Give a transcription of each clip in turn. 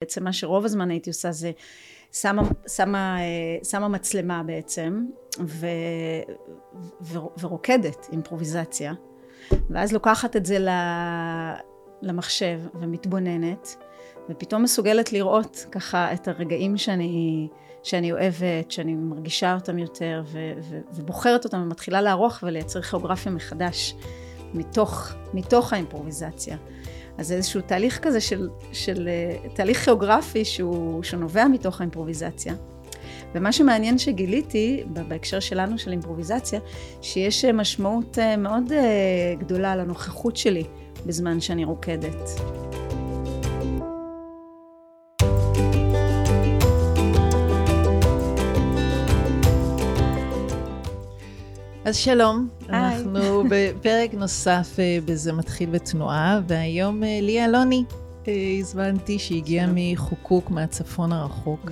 בעצם מה שרוב הזמן הייתי עושה זה שמה, שמה, שמה מצלמה בעצם ו, ו, ורוקדת אימפרוביזציה ואז לוקחת את זה למחשב ומתבוננת ופתאום מסוגלת לראות ככה את הרגעים שאני, שאני אוהבת, שאני מרגישה אותם יותר ו, ו, ובוחרת אותם ומתחילה לערוך ולייצר כיאוגרפיה מחדש מתוך, מתוך האימפרוביזציה. אז איזשהו תהליך כזה של, של אה, תהליך כיאוגרפי שהוא, שנובע מתוך האימפרוביזציה. ומה שמעניין שגיליתי בהקשר שלנו של אימפרוביזציה, שיש משמעות אה, מאוד אה, גדולה לנוכחות שלי בזמן שאני רוקדת. אז שלום, אנחנו בפרק נוסף אה, בזה מתחיל בתנועה, והיום אה, ליה אלוני אה, הזמנתי שהגיעה מחוקוק מהצפון הרחוק.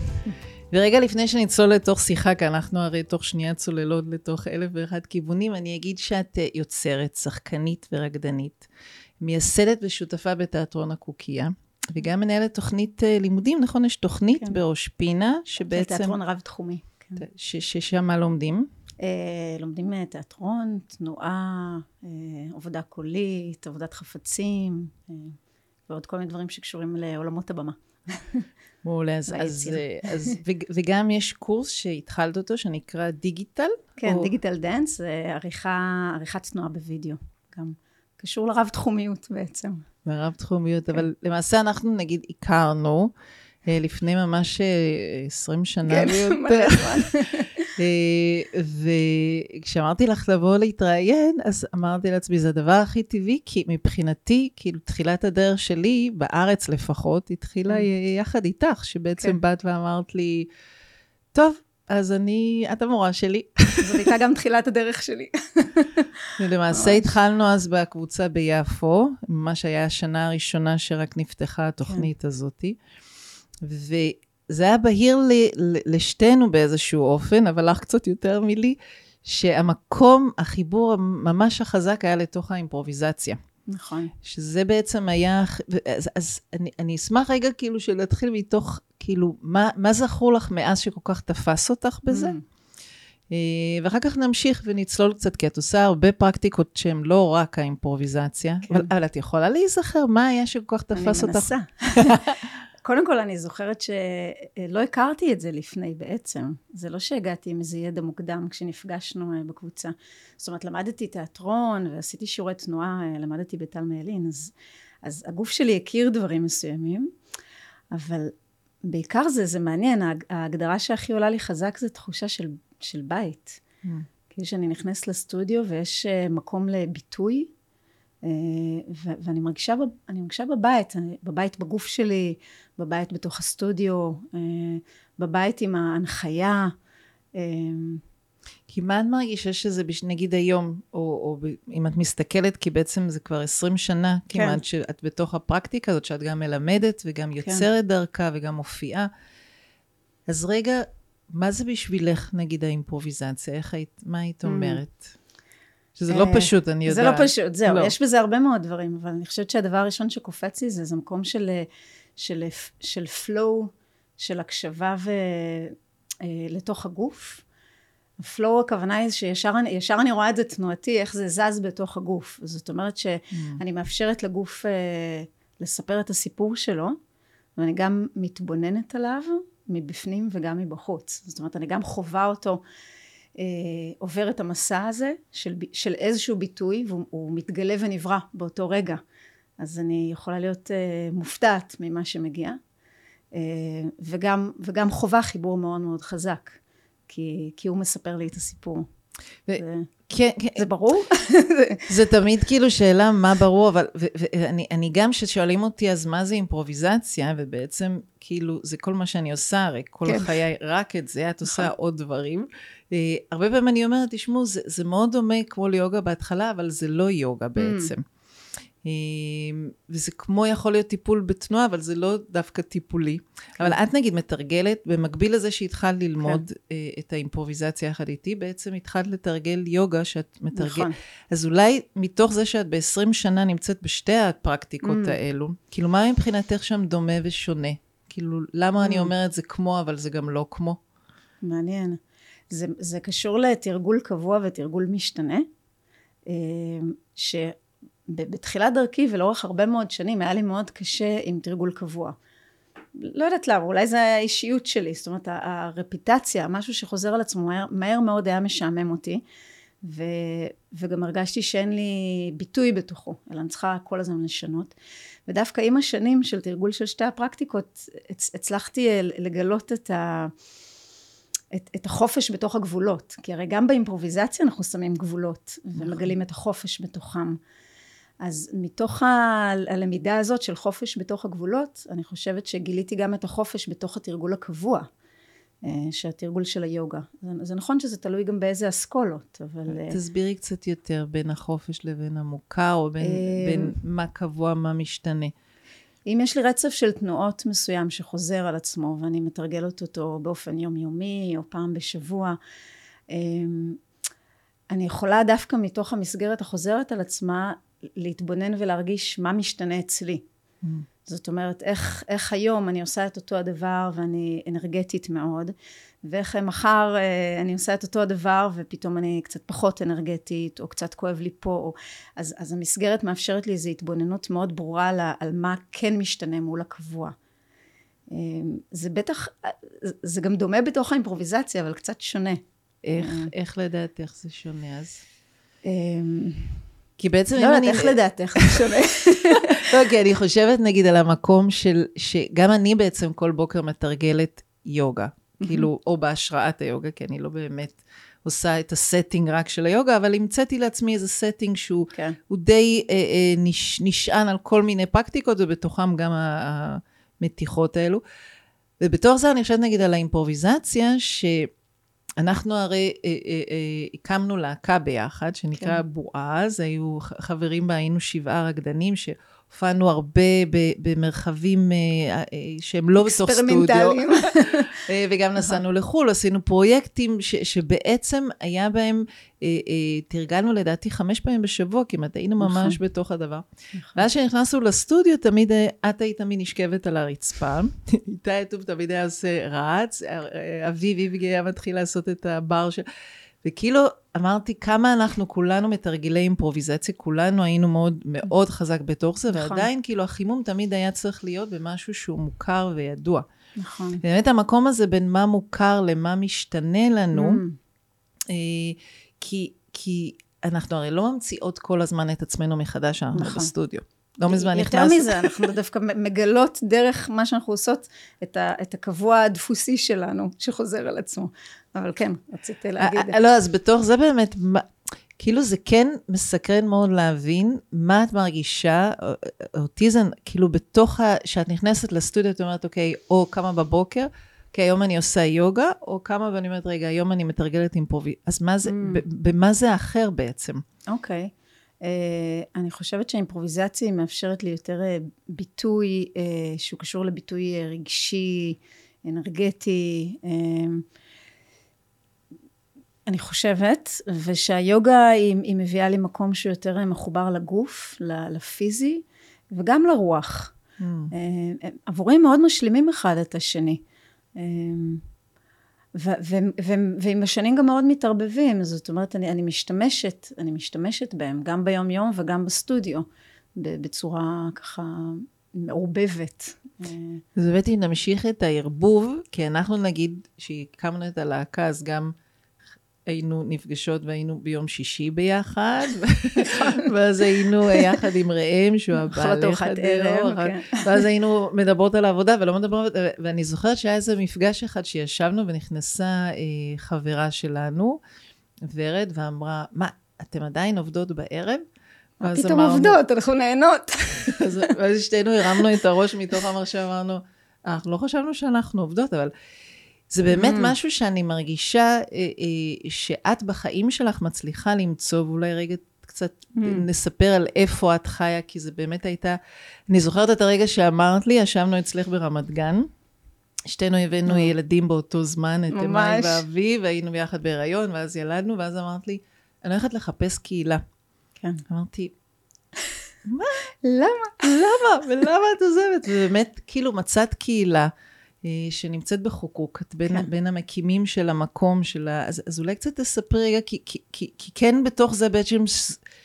ורגע לפני שנצלול לתוך שיחה, כי אנחנו הרי תוך שנייה צוללות לתוך אלף ואחד כיוונים, אני אגיד שאת יוצרת, שחקנית ורקדנית, מייסדת ושותפה בתיאטרון הקוקייה, וגם מנהלת תוכנית לימודים, נכון? יש תוכנית כן. בראש פינה, שבעצם... תיאטרון רב-תחומי. כן. ששם לומדים? אה, לומדים אה, תיאטרון, תנועה, אה, עבודה קולית, עבודת חפצים, ועוד כל מיני דברים שקשורים לעולמות הבמה. מעולה, אז, אז, אז וגם יש קורס שהתחלת אותו שנקרא דיגיטל? כן, או... דיגיטל דאנס, זה עריכה, עריכת תנועה בווידאו, גם קשור לרב תחומיות בעצם. לרב תחומיות, כן. אבל למעשה אנחנו נגיד הכרנו לפני ממש 20 שנה כן, ויותר. אה, וכשאמרתי לך לבוא להתראיין, אז אמרתי לעצמי, זה הדבר הכי טבעי, כי מבחינתי, כאילו, תחילת הדרך שלי, בארץ לפחות, התחילה כן. יחד איתך, שבעצם כן. באת ואמרת לי, טוב, אז אני, את המורה שלי. זאת הייתה גם תחילת הדרך שלי. ולמעשה התחלנו אז בקבוצה ביפו, ממש היה השנה הראשונה שרק נפתחה התוכנית כן. הזאתי. זה היה בהיר לי, לשתינו באיזשהו אופן, אבל לך קצת יותר מלי, שהמקום, החיבור הממש החזק היה לתוך האימפרוביזציה. נכון. שזה בעצם היה, אז, אז אני, אני אשמח רגע כאילו שנתחיל מתוך, כאילו, מה, מה זכור לך מאז שכל כך תפס אותך בזה? Mm. ואחר כך נמשיך ונצלול קצת, כי את עושה הרבה פרקטיקות שהן לא רק האימפרוביזציה, כן. אבל, אבל את יכולה להיזכר מה היה שכל כך תפס אותך? אני מנסה. קודם כל, אני זוכרת שלא הכרתי את זה לפני בעצם. זה לא שהגעתי עם איזה ידע מוקדם כשנפגשנו אה, בקבוצה. זאת אומרת, למדתי תיאטרון ועשיתי שיעורי תנועה, אה, למדתי בטל מאלין, אז, אז הגוף שלי הכיר דברים מסוימים, אבל בעיקר זה, זה מעניין, ההגדרה שהכי עולה לי חזק זה תחושה של, של בית. Mm. כאילו שאני נכנסת לסטודיו ויש אה, מקום לביטוי, ואני מרגישה, מרגישה בבית, בבית בגוף שלי, בבית בתוך הסטודיו, אה, בבית עם ההנחיה. אה, כי מה את מרגישה שזה נגיד היום, או, או אם את מסתכלת, כי בעצם זה כבר 20 שנה כן. כמעט, שאת בתוך הפרקטיקה הזאת, שאת גם מלמדת וגם כן. יוצרת כן. דרכה וגם מופיעה. אז רגע, מה זה בשבילך, נגיד, האימפרוביזציה? איך היית, מה היית mm. שזה לא אה, פשוט, אני יודעת. זה לא פשוט, זהו, לא. יש בזה הרבה מאוד דברים, אבל אני חושבת שהדבר הראשון שקופץ לי זה, זה מקום של של, של flow, של הקשבה ו, אה, לתוך הגוף. הפלואו הכוונה היא שישר ישר אני רואה את זה תנועתי, איך זה זז בתוך הגוף. זאת אומרת שאני mm. מאפשרת לגוף אה, לספר את הסיפור שלו, ואני גם מתבוננת עליו מבפנים וגם מבחוץ. זאת אומרת, אני גם חווה אותו, אה, עובר את המסע הזה של, של איזשהו ביטוי, והוא מתגלה ונברא באותו רגע. אז אני יכולה להיות uh, מופתעת ממה שמגיע, uh, וגם, וגם חובה חיבור מאוד מאוד חזק, כי, כי הוא מספר לי את הסיפור. ו- כן, כן. זה ברור? זה תמיד כאילו שאלה מה ברור, אבל ואני גם כששואלים אותי אז מה זה אימפרוביזציה, ובעצם כאילו זה כל מה שאני עושה, הרי כל כן. חיי רק את זה, את עושה נכון. עוד דברים. Uh, הרבה פעמים אני אומרת, תשמעו, זה, זה מאוד דומה כמו ליוגה בהתחלה, אבל זה לא יוגה בעצם. Mm. אמ, וזה כמו יכול להיות טיפול בתנועה, אבל זה לא דווקא טיפולי. כן. אבל את נגיד מתרגלת, במקביל לזה שהתחלת ללמוד כן. אה, את האימפרוביזציה יחד איתי, בעצם התחלת לתרגל יוגה שאת מתרגלת. נכון. אז אולי מתוך זה שאת ב-20 שנה נמצאת בשתי הפרקטיקות mm. האלו, כאילו מה מבחינתך שם דומה ושונה? כאילו, למה אני אומרת זה כמו, אבל זה גם לא כמו? מעניין. זה, זה קשור לתרגול קבוע ותרגול משתנה, אה, שבתחילת דרכי ולאורך הרבה מאוד שנים היה לי מאוד קשה עם תרגול קבוע. לא יודעת למה, אולי זה האישיות שלי, זאת אומרת הרפיטציה, משהו שחוזר על עצמו מהר, מהר מאוד היה משעמם אותי, ו, וגם הרגשתי שאין לי ביטוי בתוכו, אלא אני צריכה כל הזמן לשנות. ודווקא עם השנים של תרגול של שתי הפרקטיקות, הצלחתי לגלות את ה... את, את החופש בתוך הגבולות, כי הרי גם באימפרוביזציה אנחנו שמים גבולות נכון. ומגלים את החופש בתוכם. אז מתוך ה- הלמידה הזאת של חופש בתוך הגבולות, אני חושבת שגיליתי גם את החופש בתוך התרגול הקבוע, אה, שהתרגול של היוגה. זה, זה נכון שזה תלוי גם באיזה אסכולות, אבל... אה, תסבירי קצת יותר בין החופש לבין המוכר, או בין, אה, בין מה קבוע, מה משתנה. אם יש לי רצף של תנועות מסוים שחוזר על עצמו ואני מתרגלת אותו באופן יומיומי או פעם בשבוע, אני יכולה דווקא מתוך המסגרת החוזרת על עצמה להתבונן ולהרגיש מה משתנה אצלי. Mm. זאת אומרת, איך, איך היום אני עושה את אותו הדבר ואני אנרגטית מאוד, ואיך מחר אה, אני עושה את אותו הדבר ופתאום אני קצת פחות אנרגטית, או קצת כואב לי פה, או... אז, אז המסגרת מאפשרת לי איזו התבוננות מאוד ברורה על, על מה כן משתנה מול הקבוע. אה, זה בטח, זה גם דומה בתוך האימפרוביזציה, אבל קצת שונה. איך, אה. איך לדעתך זה שונה אז? כי בעצם... לא יודעת, איך לדעתך זה שונה? לא, כי אני חושבת נגיד על המקום של, שגם אני בעצם כל בוקר מתרגלת יוגה, כאילו, או בהשראת היוגה, כי אני לא באמת עושה את ה setting רק של היוגה, אבל המצאתי לעצמי איזה setting שהוא כן. די אה, אה, נש, נשען על כל מיני פרקטיקות, ובתוכם גם המתיחות האלו. ובתוך זה אני חושבת נגיד על האימפרוביזציה, ש... אנחנו הרי אה, אה, אה, הקמנו להקה ביחד, שנקרא כן. בועז, היו חברים בה, היינו שבעה רקדנים, ש... הופענו הרבה במרחבים אה, אה, שהם לא בתוך סטודיו. אה, וגם. נסענו לחו"ל, עשינו פרויקטים ש, שבעצם היה בהם, תרגלנו לדעתי חמש פעמים בשבוע כמעט, היינו ממש נכון. בתוך הדבר. נכון. ואז כשנכנסנו לסטודיו, תמיד את היית תמיד נשכבת על הרצפה, איתי טוב תמיד היה עושה רץ, אביב איבגי היה מתחיל לעשות את הבר של... וכאילו אמרתי כמה אנחנו כולנו מתרגלי אימפרוביזציה, כולנו היינו מאוד מאוד חזק בתוך זה, נכון. ועדיין כאילו החימום תמיד היה צריך להיות במשהו שהוא מוכר וידוע. נכון. באמת המקום הזה בין מה מוכר למה משתנה לנו, mm. אה, כי, כי אנחנו הרי לא ממציאות כל הזמן את עצמנו מחדש, אנחנו נכון. בסטודיו. לא מזמן נכנס... יותר מזה, אנחנו דווקא מגלות דרך מה שאנחנו עושות את, ה, את הקבוע הדפוסי שלנו, שחוזר על עצמו. אבל כן, רציתי להגיד. לא, אז בתוך זה באמת, כאילו זה כן מסקרן מאוד להבין מה את מרגישה, אוטיזם, כאילו בתוך, ה, שאת נכנסת לסטודיו, את אומרת, אוקיי, או כמה בבוקר, כי היום אני עושה יוגה, או כמה ואני אומרת, רגע, היום אני מתרגלת עם פרובי. אז מה זה, mm. במה זה האחר בעצם? אוקיי. Okay. Uh, אני חושבת שהאימפרוביזציה מאפשרת לי יותר uh, ביטוי uh, שהוא קשור לביטוי uh, רגשי, אנרגטי. Uh, אני חושבת, ושהיוגה היא, היא מביאה לי מקום שהוא יותר מחובר לגוף, לפיזי, וגם לרוח. Mm. Uh, עבורי הם מאוד משלימים אחד את השני. ועם השנים גם מאוד מתערבבים, זאת אומרת, אני, אני משתמשת, אני משתמשת בהם, גם ביום יום וגם בסטודיו, בצורה ככה מעורבבת. אז באמת אם נמשיך את הערבוב, כי אנחנו נגיד שהקמנו את הלהקה, אז גם היינו נפגשות והיינו ביום שישי ביחד, ואז היינו יחד עם ראם, שהוא הבעל ארוחת ערב, כן. ואז היינו מדברות על העבודה ולא מדברות, ואני זוכרת שהיה איזה מפגש אחד שישבנו ונכנסה אה, חברה שלנו, ורד, ואמרה, מה, אתן עדיין עובדות בערב? מה פתאום עובדות, אנחנו נהנות. ואז שתינו הרמנו את הראש מתוך המרשה, אמרנו, אנחנו לא חשבנו שאנחנו עובדות, אבל... זה באמת mm. משהו שאני מרגישה אה, אה, שאת בחיים שלך מצליחה למצוא, ואולי רגע קצת mm. נספר על איפה את חיה, כי זה באמת הייתה... אני זוכרת את הרגע שאמרת לי, ישבנו אצלך ברמת גן. שתינו הבאנו mm. ילדים באותו זמן, את מאי ואבי, והיינו ביחד בהיריון, ואז ילדנו, ואז אמרת לי, אני הולכת לחפש קהילה. כן. אמרתי, מה? למה? למה? ולמה את עוזבת? ובאמת, כאילו, מצאת קהילה. שנמצאת בחוקוק, את בין, כן. בין המקימים של המקום, של ה... אז, אז אולי קצת תספרי רגע, כי, כי, כי, כי כן בתוך זה בעצם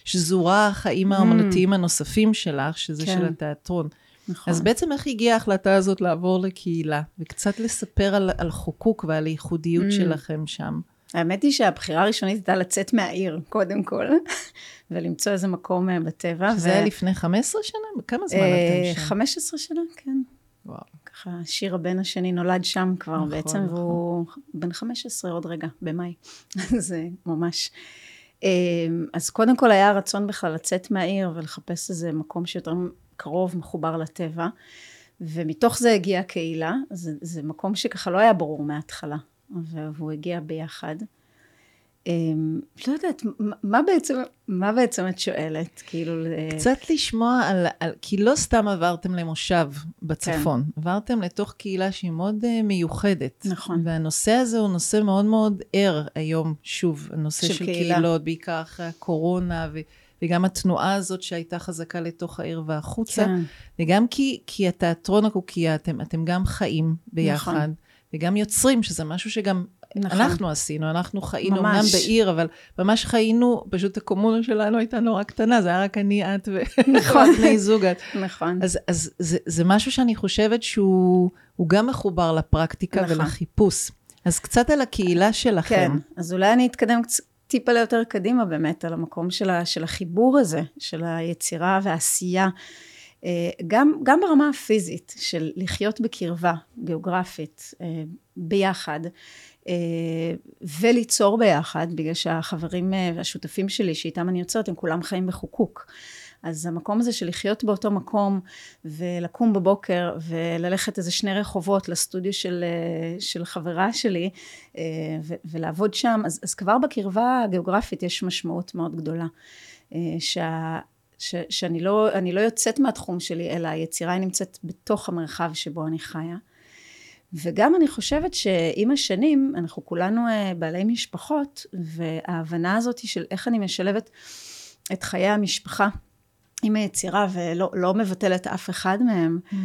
שזורה החיים mm. האמנותיים הנוספים שלך, שזה כן. של התיאטרון. נכון. אז בעצם איך הגיעה ההחלטה הזאת לעבור לקהילה, וקצת לספר על, על חוקוק ועל הייחודיות mm. שלכם שם? האמת היא שהבחירה הראשונית הייתה לצאת מהעיר, קודם כל, ולמצוא איזה מקום אה, בטבע. שזה ו... היה לפני 15 שנה? כמה זמן אתם שם? 15 שנה, כן. וואו. ככה, שיר הבן השני נולד שם כבר נכון, בעצם, נכון. והוא בן 15 עוד רגע, במאי. זה ממש... אה, אז קודם כל היה רצון בכלל לצאת מהעיר ולחפש איזה מקום שיותר קרוב, מחובר לטבע. ומתוך זה הגיעה הקהילה, זה, זה מקום שככה לא היה ברור מההתחלה. והוא הגיע ביחד. אמ, לא יודעת, מה בעצם, מה בעצם את שואלת? כאילו... קצת לשמוע על, על... כי לא סתם עברתם למושב בצפון. כן. עברתם לתוך קהילה שהיא מאוד uh, מיוחדת. נכון. והנושא הזה הוא נושא מאוד מאוד ער היום, שוב, הנושא של, של קהילות, בעיקר אחרי הקורונה, ו... וגם התנועה הזאת שהייתה חזקה לתוך העיר והחוצה. כן. וגם כי, כי התיאטרון הקוקייה, אתם, אתם גם חיים ביחד. נכון. וגם יוצרים, שזה משהו שגם נכון. אנחנו עשינו, אנחנו חיינו ממש. אמנם בעיר, אבל ממש חיינו, פשוט הקומונה שלנו הייתה נורא קטנה, זה היה רק אני, את נכון. בני זוג את. נכון. אז, אז זה, זה משהו שאני חושבת שהוא גם מחובר לפרקטיקה נכון. ולחיפוש. אז קצת על הקהילה שלכם. כן, אז אולי אני אתקדם קצת. טיפה ליותר קדימה באמת, על המקום של, ה, של החיבור הזה, של היצירה והעשייה. אה, גם, גם ברמה הפיזית של לחיות בקרבה גיאוגרפית אה, ביחד וליצור ביחד בגלל שהחברים והשותפים שלי שאיתם אני יוצרת הם כולם חיים בחוקוק אז המקום הזה של לחיות באותו מקום ולקום בבוקר וללכת איזה שני רחובות לסטודיו של, של חברה שלי ולעבוד שם אז, אז כבר בקרבה הגיאוגרפית יש משמעות מאוד גדולה שה, ש, שאני לא, לא יוצאת מהתחום שלי, אלא היצירה היא נמצאת בתוך המרחב שבו אני חיה. וגם אני חושבת שעם השנים, אנחנו כולנו אה, בעלי משפחות, וההבנה הזאת של איך אני משלבת את חיי המשפחה עם היצירה ולא לא מבטלת אף אחד מהם, mm.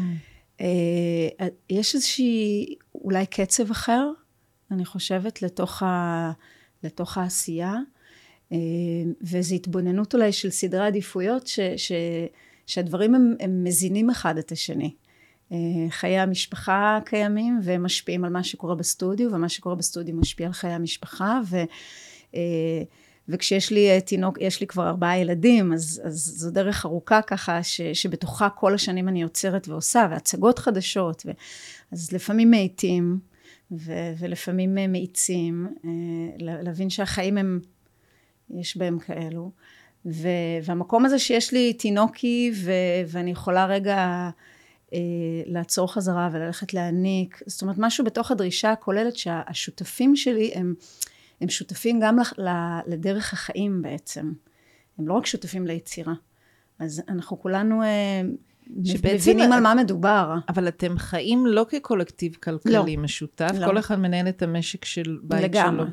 אה, יש איזושהי אולי קצב אחר, אני חושבת, לתוך, ה, לתוך העשייה. אה, ואיזו התבוננות אולי של סדרי עדיפויות ש, ש, שהדברים הם, הם מזינים אחד את השני. אה, חיי המשפחה קיימים והם משפיעים על מה שקורה בסטודיו ומה שקורה בסטודיו משפיע על חיי המשפחה ו, אה, וכשיש לי תינוק, יש לי כבר ארבעה ילדים אז, אז זו דרך ארוכה ככה ש, שבתוכה כל השנים אני יוצרת ועושה והצגות חדשות ו, אז לפעמים מאיטים ולפעמים מאיצים להבין שהחיים הם יש בהם כאלו. ו, והמקום הזה שיש לי תינוקי ו, ואני יכולה רגע אה, לעצור חזרה וללכת להעניק, זאת אומרת משהו בתוך הדרישה הכוללת שהשותפים שלי הם, הם שותפים גם לדרך החיים בעצם, הם לא רק שותפים ליצירה. אז אנחנו כולנו אה, מבינים על מה מדובר. אבל אתם חיים לא כקולקטיב כלכלי לא. משותף, לא. כל אחד מנהל את המשק של בית לגמרי. שלו.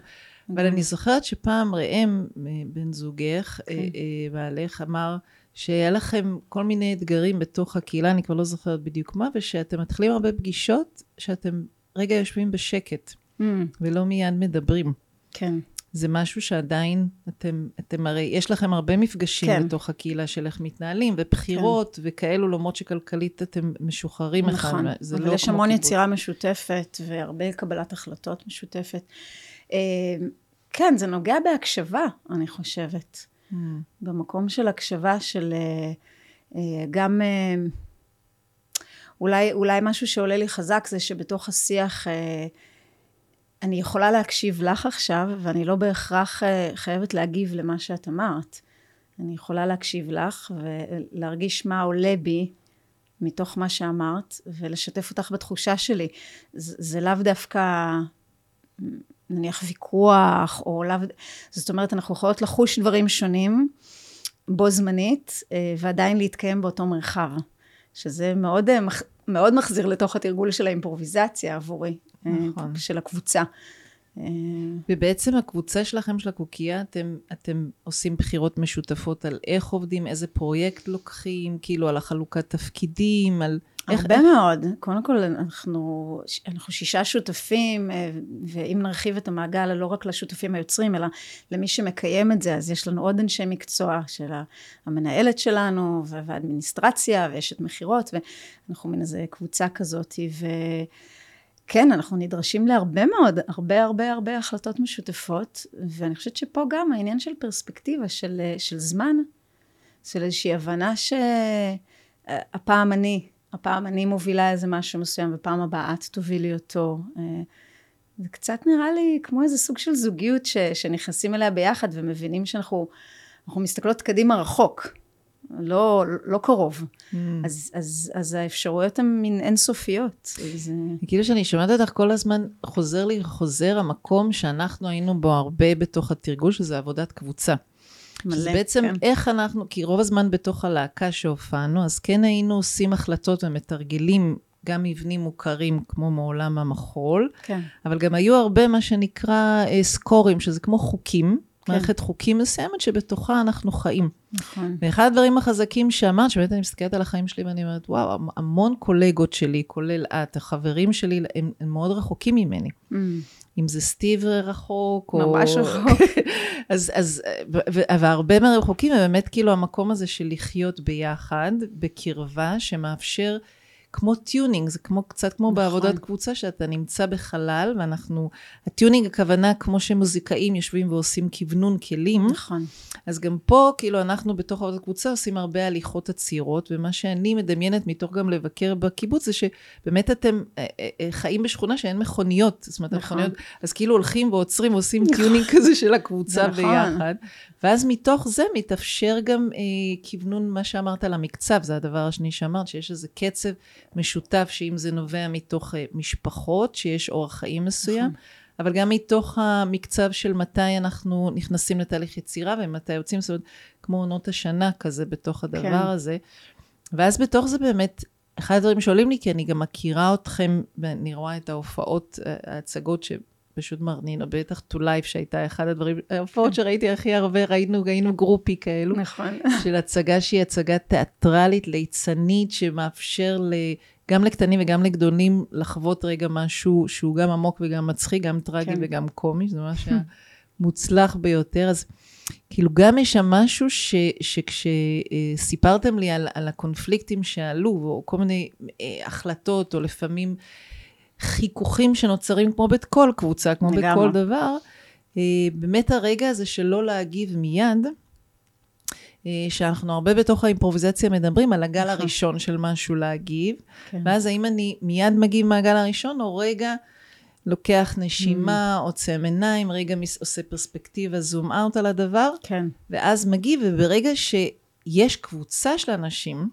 אבל אני זוכרת שפעם ראם, אה, בן זוגך, אה, כן. אה, בעלך, אמר שהיה לכם כל מיני אתגרים בתוך הקהילה, אני כבר לא זוכרת בדיוק מה, ושאתם מתחילים הרבה פגישות, שאתם רגע יושבים בשקט, mm. ולא מיד מדברים. כן. זה משהו שעדיין אתם, אתם הרי, יש לכם הרבה מפגשים כן. בתוך הקהילה של איך מתנהלים, ובחירות כן. וכאלו, למרות שכלכלית אתם משוחררים נכון, אחד, זה לא כמו יש המון יצירה משותפת, והרבה קבלת החלטות משותפת. אה, כן, זה נוגע בהקשבה, אני חושבת. Mm. במקום של הקשבה של אה, אה, גם... אולי, אולי משהו שעולה לי חזק זה שבתוך השיח אני יכולה להקשיב לך עכשיו ואני לא בהכרח חייבת להגיב למה שאת אמרת. אני יכולה להקשיב לך ולהרגיש מה עולה בי מתוך מה שאמרת ולשתף אותך בתחושה שלי. זה, זה לאו דווקא נניח ויכוח, או לאו... זאת אומרת, אנחנו יכולות לחוש דברים שונים בו זמנית, אה, ועדיין להתקיים באותו מרחב. שזה מאוד, אה, מאוד מחזיר לתוך התרגול של האימפרוביזציה עבורי, אה, נכון. של הקבוצה. ובעצם הקבוצה שלכם, של הקוקייה, אתם, אתם עושים בחירות משותפות על איך עובדים, איזה פרויקט לוקחים, כאילו על החלוקת תפקידים, על... הרבה איך... מאוד. קודם כל, אנחנו, אנחנו שישה שותפים, אה, ואם נרחיב את המעגל, לא רק לשותפים היוצרים, אלא למי שמקיים את זה, אז יש לנו עוד אנשי מקצוע של המנהלת שלנו, והאדמיניסטרציה, ויש את מכירות, ואנחנו מין איזה קבוצה כזאת, ו... כן, אנחנו נדרשים להרבה מאוד, הרבה הרבה הרבה החלטות משותפות, ואני חושבת שפה גם העניין של פרספקטיבה, של, של זמן, של איזושהי הבנה שהפעם אני, הפעם אני מובילה איזה משהו מסוים, ופעם הבאה את תובילי אותו. זה קצת נראה לי כמו איזה סוג של זוגיות ש, שנכנסים אליה ביחד ומבינים שאנחנו מסתכלות קדימה רחוק. לא, לא קרוב. Mm. אז, אז, אז האפשרויות הן מין אינסופיות. זה... כאילו שאני שומעת אותך כל הזמן, חוזר לי, חוזר המקום שאנחנו היינו בו הרבה בתוך התרגול, שזה עבודת קבוצה. מלא, שזה בעצם כן. איך אנחנו, כי רוב הזמן בתוך הלהקה שהופענו, אז כן היינו עושים החלטות ומתרגלים גם מבנים מוכרים כמו מעולם המחול, כן. אבל גם היו הרבה מה שנקרא אה, סקורים, שזה כמו חוקים. כן. מערכת חוקים מסוימת שבתוכה אנחנו חיים. נכון. ואחד הדברים החזקים שאמרת, שבאמת אני מסתכלת על החיים שלי ואני אומרת, וואו, המון קולגות שלי, כולל את, החברים שלי, הם, הם מאוד רחוקים ממני. Mm. אם זה סטיב רחוק, או... ממש רחוק. אז, אז, והרבה מהרחוקים, באמת כאילו המקום הזה של לחיות ביחד, בקרבה, שמאפשר... כמו tuning, זה כמו, קצת כמו נכון. בעבודת קבוצה, שאתה נמצא בחלל, ואנחנו, ה tuning הכוונה כמו שמוזיקאים יושבים ועושים כוונון כלים. נכון. אז גם פה, כאילו, אנחנו בתוך עבודת קבוצה עושים הרבה הליכות עצירות, ומה שאני מדמיינת מתוך גם לבקר בקיבוץ, זה שבאמת אתם אה, אה, אה, חיים בשכונה שאין מכוניות. זאת אומרת, נכון. מכוניות, אז כאילו הולכים ועוצרים ועושים נכון. tuning כזה של הקבוצה נכון. ביחד. ואז מתוך זה מתאפשר גם אה, כוונון, מה שאמרת על המקצב, זה הדבר השני שאמרת, שיש איזה קצב משותף, שאם זה נובע מתוך אה, משפחות, שיש אורח חיים מסוים, נכון. אבל גם מתוך המקצב של מתי אנחנו נכנסים לתהליך יצירה ומתי יוצאים, זאת אומרת, כמו עונות השנה כזה בתוך הדבר כן. הזה. ואז בתוך זה באמת, אחד הדברים שעולים לי, כי אני גם מכירה אתכם, ואני רואה את ההופעות, אה, ההצגות שפשוט מרנינו, בטח טו לייף שהייתה אחד הדברים, ההופעות שראיתי הכי הרבה, ראינו, היינו גרופי כאלו. נכון. של הצגה שהיא הצגה תיאטרלית, ליצנית, שמאפשר ל... גם לקטנים וגם לגדולים לחוות רגע משהו שהוא גם עמוק וגם מצחיק, גם טרגי כן. וגם קומי, זה ממש מוצלח ביותר. אז כאילו גם יש שם משהו ש, שכשסיפרתם לי על, על הקונפליקטים שעלו, או כל מיני אה, החלטות, או לפעמים חיכוכים שנוצרים כמו בכל קבוצה, כמו לגמרי. בכל דבר, אה, באמת הרגע הזה של לא להגיב מיד, אה, שאנחנו הרבה בתוך האימפרוביזציה מדברים על הגל נכון. הראשון של משהו להגיב, כן. ואז האם אני מיד מגיב מהגל הראשון, או רגע לוקח נשימה, mm. עוצם עיניים, רגע עושה פרספקטיבה, זום אאוט על הדבר, כן. ואז מגיב, וברגע שיש קבוצה של אנשים,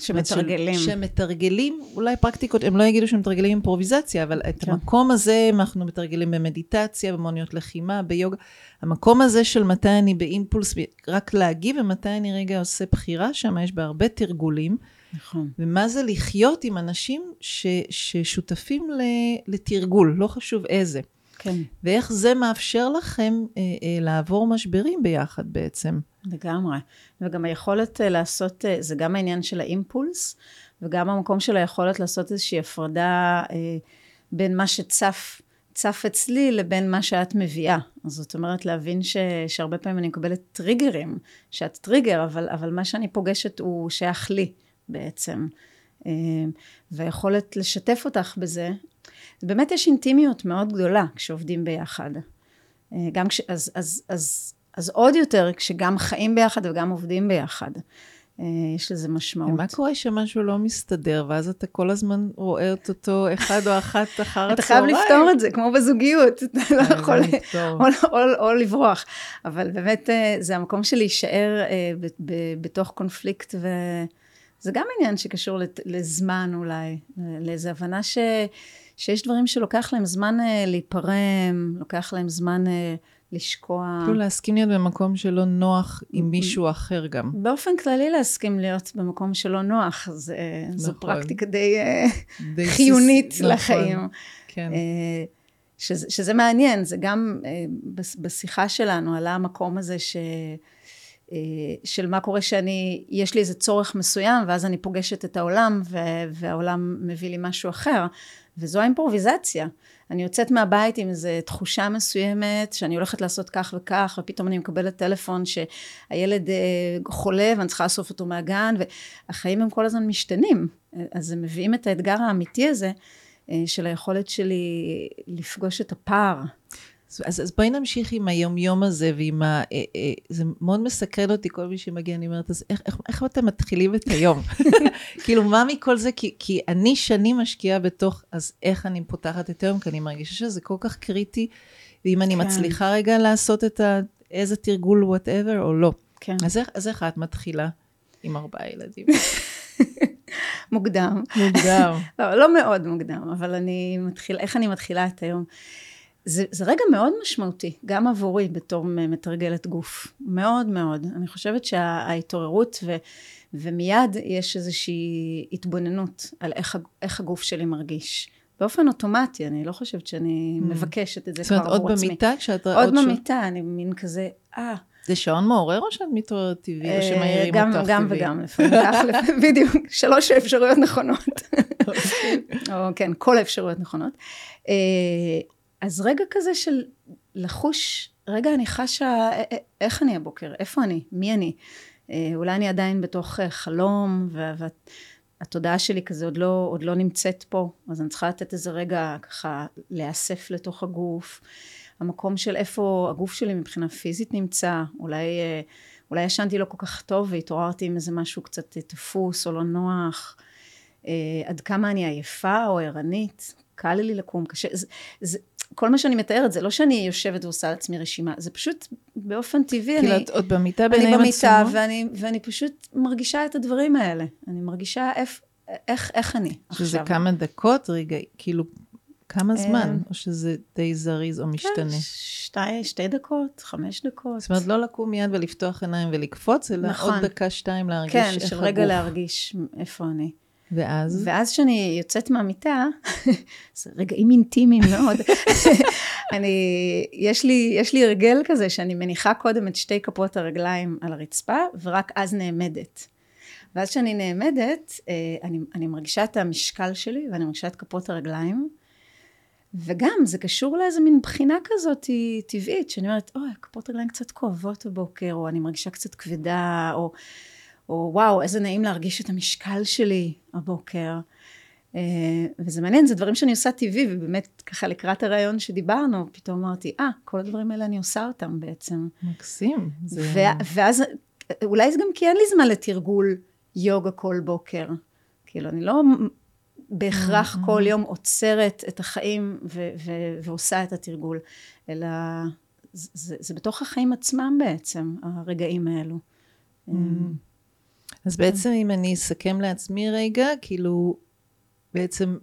שמתרגלים. שמתרגלים, אולי פרקטיקות, הם לא יגידו שהם מתרגלים אימפרוביזציה, אבל את כן. המקום הזה אנחנו מתרגלים במדיטציה, במוניות לחימה, ביוגה. המקום הזה של מתי אני באימפולס, רק להגיב, ומתי אני רגע עושה בחירה שם, יש בה הרבה תרגולים. נכון. ומה זה לחיות עם אנשים ש, ששותפים לתרגול, לא חשוב איזה. כן. ואיך זה מאפשר לכם אה, אה, לעבור משברים ביחד בעצם. לגמרי. וגם היכולת אה, לעשות, אה, זה גם העניין של האימפולס, וגם המקום של היכולת לעשות איזושהי הפרדה אה, בין מה שצף צף אצלי לבין מה שאת מביאה. אז זאת אומרת להבין ש, שהרבה פעמים אני מקבלת טריגרים, שאת טריגר, אבל, אבל מה שאני פוגשת הוא שייך לי בעצם. אה, והיכולת לשתף אותך בזה, באמת יש אינטימיות מאוד גדולה כשעובדים ביחד. אה, גם כש... אז, אז, אז, אז עוד יותר כשגם חיים ביחד וגם עובדים ביחד. אה, יש לזה משמעות. מה קורה שמשהו לא מסתדר, ואז אתה כל הזמן רואה את אותו אחד או אחת אחר הצהריים? אתה חייב לפתור את זה, כמו בזוגיות. אתה לא יכול או לברוח. אבל באמת, אה, זה המקום של להישאר בתוך קונפליקט, וזה גם עניין שקשור לזמן אולי, לאיזו הבנה ש... שיש דברים שלוקח להם זמן uh, להיפרם, לוקח להם זמן uh, לשקוע. כאילו להסכים להיות במקום שלא נוח עם מישהו אחר גם. באופן כללי להסכים להיות במקום שלא נוח, זה, נכון. זו פרקטיקה די, די חיונית סיס... לחיים. נכון, כן. Uh, שזה, שזה מעניין, זה גם אה, בשיחה שלנו עלה המקום הזה ש... אה, של מה קורה שאני, יש לי איזה צורך מסוים ואז אני פוגשת את העולם והעולם מביא לי משהו אחר וזו האימפרוביזציה. אני יוצאת מהבית עם איזו תחושה מסוימת שאני הולכת לעשות כך וכך ופתאום אני מקבלת טלפון שהילד אה, חולה ואני צריכה לאסוף אותו מהגן והחיים הם כל הזמן משתנים אז הם מביאים את האתגר האמיתי הזה אה, של היכולת שלי לפגוש את הפער אז, אז בואי נמשיך עם היומיום הזה ועם ה... אה, אה, זה מאוד מסקרן אותי, כל מי שמגיע, אני אומרת, אז איך, איך, איך אתם מתחילים את היום? כאילו, מה מכל זה? כי, כי אני שנים משקיעה בתוך, אז איך אני פותחת את היום? כי אני מרגישה שזה כל כך קריטי, ואם אני כן. מצליחה רגע לעשות את ה... איזה תרגול, whatever, או לא. כן. אז איך, אז איך את מתחילה עם ארבעה ילדים? מוקדם. מוקדם. לא, לא מאוד מוקדם, אבל אני מתחילה, איך אני מתחילה את היום? זה, זה רגע מאוד משמעותי, גם עבורי בתור מתרגלת גוף. מאוד מאוד. אני חושבת שההתעוררות, ו, ומיד יש איזושהי התבוננות על איך, איך הגוף שלי מרגיש. באופן אוטומטי, אני לא חושבת שאני mm. מבקשת את זה כבר עבור עצמי. זאת אומרת, עוד במיטה? כשאת עוד, עוד במיטה, אני מין כזה, אה. זה שעון מעורר או שאת מתעוררת טבעי, או שמעירים גם, אותך טבעי? גם וגם, לפעמים בדיוק, שלוש אפשרויות נכונות. או כן, כל האפשרויות נכונות. אה, אז רגע כזה של לחוש, רגע אני חשה איך אני הבוקר, איפה אני, מי אני. אה, אולי אני עדיין בתוך אה, חלום, והתודעה שלי כזה עוד לא, עוד לא נמצאת פה, אז אני צריכה לתת איזה רגע ככה להיאסף לתוך הגוף. המקום של איפה הגוף שלי מבחינה פיזית נמצא, אולי, אה, אולי ישנתי לא כל כך טוב והתעוררתי עם איזה משהו קצת תפוס או לא נוח. עד כמה אני עייפה או ערנית, קל לי לקום, קשה, זה, זה, כל מה שאני מתארת זה לא שאני יושבת ועושה לעצמי רשימה, זה פשוט באופן טבעי, כאילו את עוד במיטה בעיניים עצמות? אני במיטה ואני, ואני פשוט מרגישה את הדברים האלה, אני מרגישה איך, איך, איך אני עכשיו. שזה כמה דקות רגע, כאילו כמה אה, זמן, או שזה די זריז או משתנה? כן, שתי, שתי דקות, חמש דקות. זאת אומרת, לא לקום מיד ולפתוח עיניים ולקפוץ, אלא נכון. עוד דקה, שתיים להרגיש כן, איך הגוף. כן, של רגע להרגיש איפה אני. ואז? ואז כשאני יוצאת מהמיטה, זה רגעים אינטימיים מאוד, אני, יש לי, יש לי הרגל כזה שאני מניחה קודם את שתי כפות הרגליים על הרצפה, ורק אז נעמדת. ואז כשאני נעמדת, אה, אני, אני מרגישה את המשקל שלי, ואני מרגישה את כפות הרגליים, וגם זה קשור לאיזה מין בחינה כזאת טבעית, שאני אומרת, אוי, כפות רגליים קצת כואבות בבוקר, או אני מרגישה קצת כבדה, או... או וואו, איזה נעים להרגיש את המשקל שלי הבוקר. אה, וזה מעניין, זה דברים שאני עושה טבעי, ובאמת ככה לקראת הרעיון שדיברנו, פתאום אמרתי, אה, ah, כל הדברים האלה אני עושה אותם בעצם. מקסים. זה... ואז, אולי זה גם כי אין לי זמן לתרגול יוגה כל בוקר. כאילו, אני לא בהכרח mm-hmm. כל יום עוצרת את החיים ו- ו- ועושה את התרגול, אלא זה, זה, זה בתוך החיים עצמם בעצם, הרגעים האלו. אז בעצם אם אני אסכם לעצמי רגע, כאילו, בעצם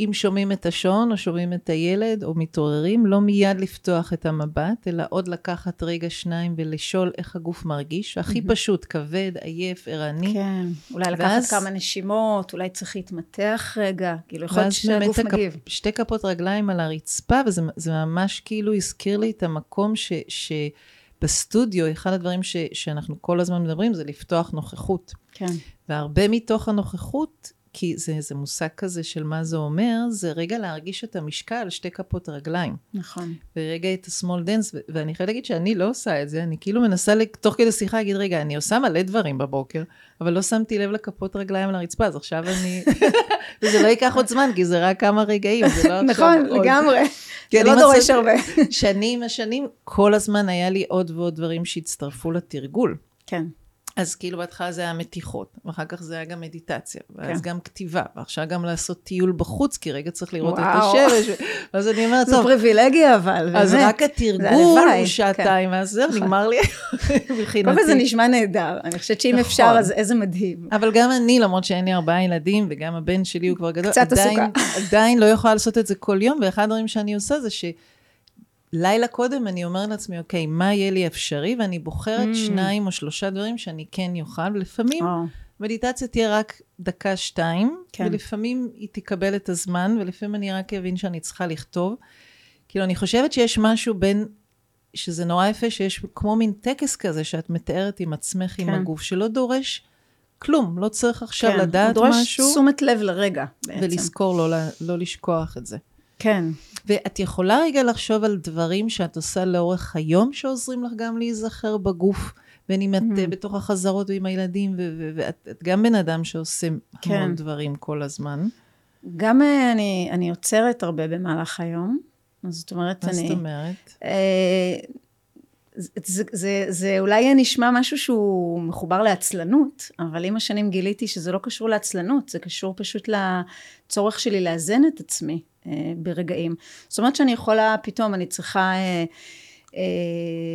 אם שומעים את השעון או שומעים את הילד או מתעוררים, לא מיד לפתוח את המבט, אלא עוד לקחת רגע שניים ולשאול איך הגוף מרגיש. הכי פשוט, כבד, עייף, ערני. כן, אולי לקחת ואז, כמה נשימות, אולי צריך להתמתח רגע, כאילו יכול להיות שהגוף מגיב. שתי כפות רגליים על הרצפה, וזה ממש כאילו הזכיר לי את המקום ש... ש בסטודיו, אחד הדברים ש, שאנחנו כל הזמן מדברים זה לפתוח נוכחות. כן. והרבה מתוך הנוכחות, כי זה, זה מושג כזה של מה זה אומר, זה רגע להרגיש את המשקל על שתי כפות רגליים. נכון. ורגע את ה-small dance, ואני חייבת להגיד שאני לא עושה את זה, אני כאילו מנסה, תוך כדי שיחה להגיד, רגע, אני עושה מלא דברים בבוקר, אבל לא שמתי לב לכפות רגליים על הרצפה, אז עכשיו אני... וזה לא ייקח עוד זמן, כי זה רק כמה רגעים, זה לא נכון, לגמרי. זה לא דורש הרבה. שנים השנים, כל הזמן היה לי עוד ועוד דברים שהצטרפו לתרגול. כן. אז כאילו בהתחלה זה היה מתיחות, ואחר כך זה היה גם מדיטציה, ואז כן. גם כתיבה, ועכשיו גם לעשות טיול בחוץ, כי רגע צריך לראות וואו. את השמש, ואז אני אומרת, טוב. זו פריבילגיה אבל, אז באמת. רק התרגול הוא שעתיים, כן. אז זהו, נכון. נגמר לי מבחינתי. קודם כל זה נשמע נהדר, אני חושבת שאם נכון. אפשר, אז איזה מדהים. אבל גם אני, למרות שאין לי ארבעה ילדים, וגם הבן שלי הוא כבר גדול, קצת עסוקה. עדיין לא יכולה לעשות את זה כל יום, ואחד הדברים שאני עושה זה ש... לילה קודם אני אומרת לעצמי, אוקיי, מה יהיה לי אפשרי? ואני בוחרת mm. שניים או שלושה דברים שאני כן אוכל, ולפעמים oh. מדיטציה תהיה רק דקה-שתיים, כן. ולפעמים היא תקבל את הזמן, ולפעמים אני רק אבין שאני צריכה לכתוב. כאילו, אני חושבת שיש משהו בין, שזה נורא יפה, שיש כמו מין טקס כזה שאת מתארת עם עצמך, כן. עם הגוף, שלא דורש כלום, לא צריך עכשיו כן, לדעת משהו. כן, דורש תשומת לב לרגע, בעצם. ולזכור, לא, לא לשכוח את זה. כן. ואת יכולה רגע לחשוב על דברים שאת עושה לאורך היום, שעוזרים לך גם להיזכר בגוף, בין אם את mm-hmm. בתוך החזרות ועם הילדים, ואת גם בן אדם שעושה כן. המון דברים כל הזמן. גם אה, אני, אני עוצרת הרבה במהלך היום. זאת אומרת, מה אני... מה זאת אומרת? אה, זה, זה, זה, זה אולי נשמע משהו שהוא מחובר לעצלנות, אבל עם השנים גיליתי שזה לא קשור לעצלנות, זה קשור פשוט לצורך שלי לאזן את עצמי ברגעים. זאת אומרת שאני יכולה, פתאום אני צריכה אה, אה,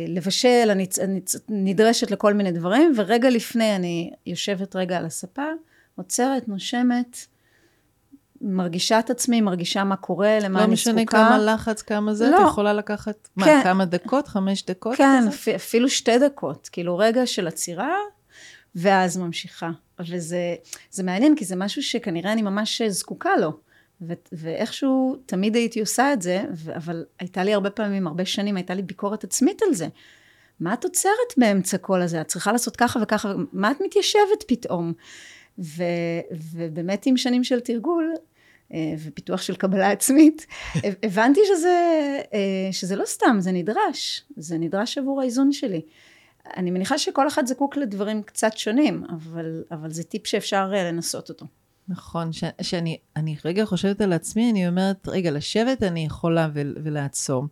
לבשל, אני, אני נדרשת לכל מיני דברים, ורגע לפני אני יושבת רגע על הספה, עוצרת, נושמת, מרגישה את עצמי, מרגישה מה קורה, למה לא אני זקוקה. לא משנה כמה לחץ, כמה זה, לא. את יכולה לקחת, מה, כן. כמה דקות? חמש דקות? כן, אפ, אפילו שתי דקות. כאילו רגע של עצירה, ואז ממשיכה. וזה מעניין, כי זה משהו שכנראה אני ממש זקוקה לו. ו- ואיכשהו תמיד הייתי עושה את זה, ו- אבל הייתה לי הרבה פעמים, הרבה שנים, הייתה לי ביקורת עצמית על זה. מה את עוצרת באמצע כל הזה? את צריכה לעשות ככה וככה, מה את מתיישבת פתאום? ו, ובאמת עם שנים של תרגול, אה, ופיתוח של קבלה עצמית, הבנתי שזה, אה, שזה לא סתם, זה נדרש, זה נדרש עבור האיזון שלי. אני מניחה שכל אחד זקוק לדברים קצת שונים, אבל, אבל זה טיפ שאפשר אה, לנסות אותו. נכון, ש, שאני אני רגע חושבת על עצמי, אני אומרת, רגע, לשבת אני יכולה ו, ולעצור,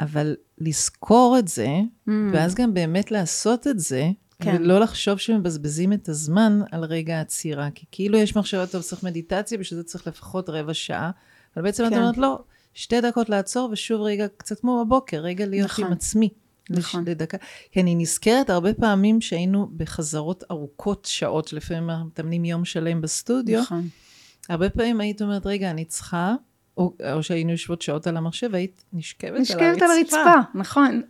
אבל לזכור את זה, mm. ואז גם באמת לעשות את זה, כן. ולא לחשוב שמבזבזים את הזמן על רגע העצירה, כי כאילו יש מחשבות, טוב, צריך מדיטציה, בשביל זה צריך לפחות רבע שעה, אבל בעצם כן. את אומרת, לא, שתי דקות לעצור, ושוב רגע, קצת כמו בבוקר, רגע להיות נכון. עם עצמי. נכון. לדקה. כי אני נזכרת הרבה פעמים שהיינו בחזרות ארוכות שעות, שלפעמים מתאמנים יום שלם בסטודיו. נכון. הרבה פעמים היית אומרת, רגע, אני צריכה או, או שהיינו יושבות שעות על המחשב, היית נשכבת, נשכבת על הרצפה. נשכבת על הרצפה, נכון.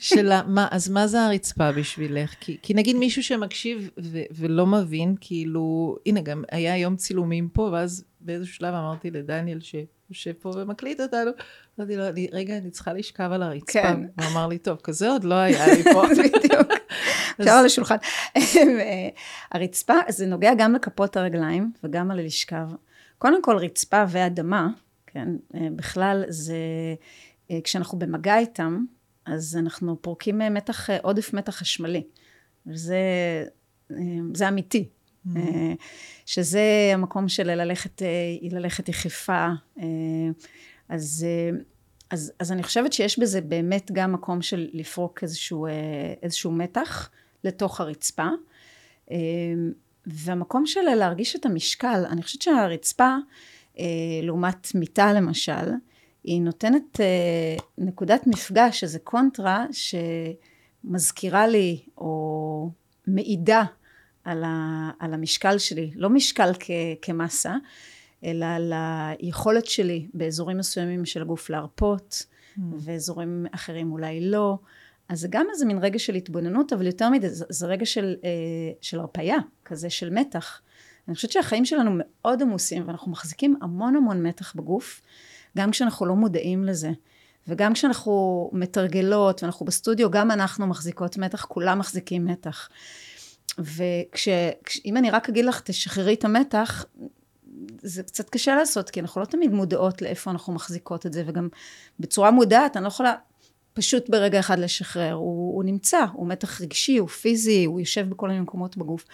שלה, מה, אז מה זה הרצפה בשבילך? כי, כי נגיד מישהו שמקשיב ו, ולא מבין, כאילו, הנה, גם היה היום צילומים פה, ואז באיזשהו שלב אמרתי לדניאל שיושב פה ומקליט אותנו, אמרתי לו, רגע, אני צריכה לשכב על הרצפה. כן. הוא אמר לי, טוב, כזה עוד לא היה לי פה. בדיוק. אפשר על השולחן. הרצפה, זה נוגע גם לכפות הרגליים וגם על לשכב. קודם כל, רצפה ואדמה, כן? אה, בכלל זה, אה, כשאנחנו במגע איתם, אז אנחנו פורקים אה, מתח, עודף מתח חשמלי. וזה זה אמיתי. Mm-hmm. שזה המקום של ללכת, ללכת יחפה. אז, אז, אז אני חושבת שיש בזה באמת גם מקום של לפרוק איזשהו, איזשהו מתח לתוך הרצפה. והמקום של להרגיש את המשקל, אני חושבת שהרצפה לעומת מיטה למשל, היא נותנת אה, נקודת מפגש, איזה קונטרה שמזכירה לי או מעידה על, ה, על המשקל שלי, לא משקל כ, כמסה, אלא על היכולת שלי באזורים מסוימים של הגוף להרפות, mm. ואזורים אחרים אולי לא. אז זה גם איזה מין רגע של התבוננות, אבל יותר מזה, זה, זה רגע של, אה, של הרפייה, כזה של מתח. אני חושבת שהחיים שלנו מאוד עמוסים ואנחנו מחזיקים המון המון מתח בגוף, גם כשאנחנו לא מודעים לזה. וגם כשאנחנו מתרגלות ואנחנו בסטודיו, גם אנחנו מחזיקות מתח, כולם מחזיקים מתח. ואם אני רק אגיד לך, תשחררי את המתח, זה קצת קשה לעשות, כי אנחנו לא תמיד מודעות לאיפה אנחנו מחזיקות את זה, וגם בצורה מודעת, אני לא יכולה פשוט ברגע אחד לשחרר. הוא, הוא נמצא, הוא מתח רגשי, הוא פיזי, הוא יושב בכל מיני מקומות בגוף.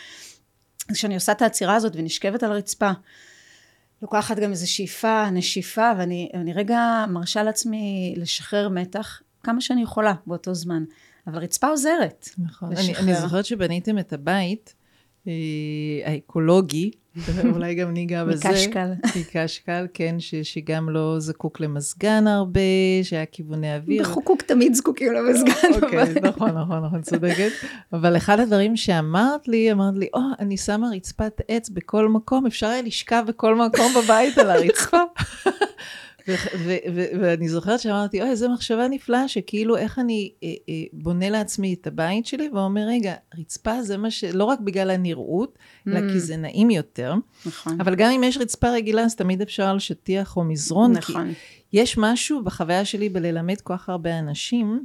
כשאני עושה את העצירה הזאת ונשכבת על הרצפה, לוקחת גם איזו שאיפה, נשיפה, ואני רגע מרשה לעצמי לשחרר מתח כמה שאני יכולה באותו זמן. אבל רצפה עוזרת. נכון. אני, אני זוכרת שבניתם את הבית האקולוגי, אולי גם ניגע בזה. מקשקל. מקשקל, כן, ש, שגם לא זקוק למזגן הרבה, שהיה כיווני אוויר. בחוקוק תמיד זקוקים למזגן. אוקיי, נכון, נכון, נכון, צודקת. אבל אחד הדברים שאמרת לי, אמרת לי, או, oh, אני שמה רצפת עץ בכל מקום, אפשר היה לשכב בכל מקום בבית על הרצפה. ואני זוכרת שאמרתי, אוי, איזה מחשבה נפלאה, שכאילו איך אני אה, אה, בונה לעצמי את הבית שלי, ואומר, רגע, רצפה זה מה ש... לא רק בגלל הנראות, אלא כי mm. זה נעים יותר. נכון. אבל גם אם יש רצפה רגילה, אז תמיד אפשר על שטיח או מזרון. נכון. כי יש משהו בחוויה שלי בללמד כל כך הרבה אנשים,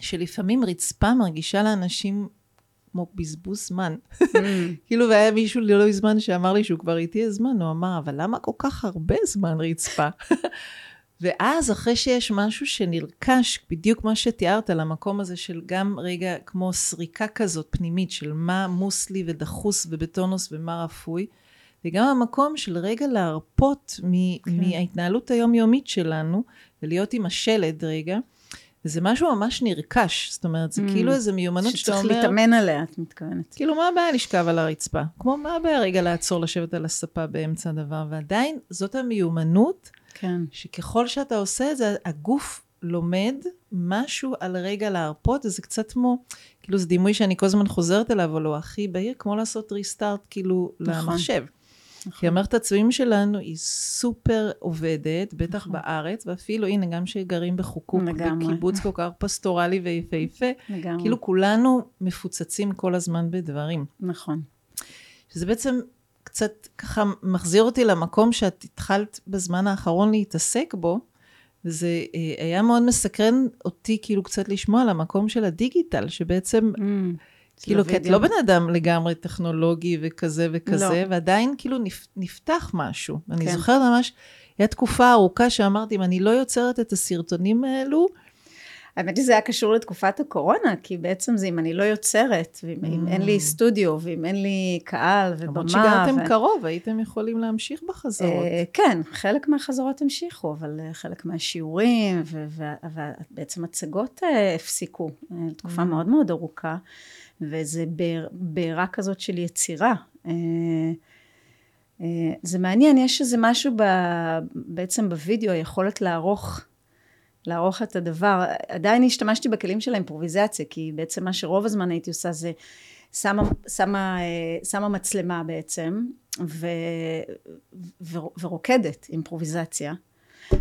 שלפעמים רצפה מרגישה לאנשים כמו בזבוז זמן. Mm. כאילו, והיה מישהו לא מזמן שאמר לי שהוא כבר איתי הזמן, הוא אמר, אבל למה כל כך הרבה זמן רצפה? ואז אחרי שיש משהו שנרכש, בדיוק מה שתיארת על המקום הזה של גם רגע כמו סריקה כזאת פנימית של מה מוסלי ודחוס ובטונוס ומה רפוי, וגם המקום של רגע להרפות מ- כן. מההתנהלות היומיומית שלנו, ולהיות עם השלד רגע, וזה משהו ממש נרכש, זאת אומרת, זה mm. כאילו איזו מיומנות שאתה אומר... שצריך להתאמן עליה, את מתכוונת. כאילו, מה הבעיה לשכב על הרצפה? כמו מה הבעיה רגע לעצור, לשבת על הספה באמצע הדבר, ועדיין זאת המיומנות, כן. שככל שאתה עושה את זה, הגוף לומד משהו על רגע להרפות, וזה קצת כמו, כאילו זה דימוי שאני כל הזמן חוזרת אליו, אבל הוא הכי בהיר, כמו לעשות ריסטארט כאילו נכון. למחשב. נכון. כי המערכת הצבעים שלנו היא סופר עובדת, בטח נכון. בארץ, ואפילו, הנה, גם שגרים בחוקוק, בקיבוץ כל כך פסטורלי ויפהפה, לגמרי. כאילו כולנו מפוצצים כל הזמן בדברים. נכון. שזה בעצם קצת ככה מחזיר אותי למקום שאת התחלת בזמן האחרון להתעסק בו, וזה אה, היה מאוד מסקרן אותי כאילו קצת לשמוע על המקום של הדיגיטל, שבעצם... Mm. כאילו, כי את לא בן אדם לגמרי טכנולוגי וכזה וכזה, לא. ועדיין כאילו נפ, נפתח משהו. כן. אני זוכרת ממש, הייתה תקופה ארוכה שאמרתי, אם אני לא יוצרת את הסרטונים האלו, האמת היא זה היה קשור לתקופת הקורונה, כי בעצם זה אם אני לא יוצרת, ואם mm. אין לי סטודיו, ואם אין לי קהל ובמה. למרות שגרתם ו... קרוב, הייתם יכולים להמשיך בחזרות. Uh, כן, חלק מהחזרות המשיכו, אבל uh, חלק מהשיעורים, ובעצם הצגות uh, הפסיקו, תקופה mm. מאוד מאוד ארוכה. וזה בעירה כזאת של יצירה. אה, אה, זה מעניין, יש איזה משהו ב, בעצם בווידאו, היכולת לערוך, לערוך את הדבר. עדיין השתמשתי בכלים של האימפרוביזציה, כי בעצם מה שרוב הזמן הייתי עושה זה שמה, שמה, אה, שמה מצלמה בעצם, ו, ו, ורוקדת אימפרוביזציה,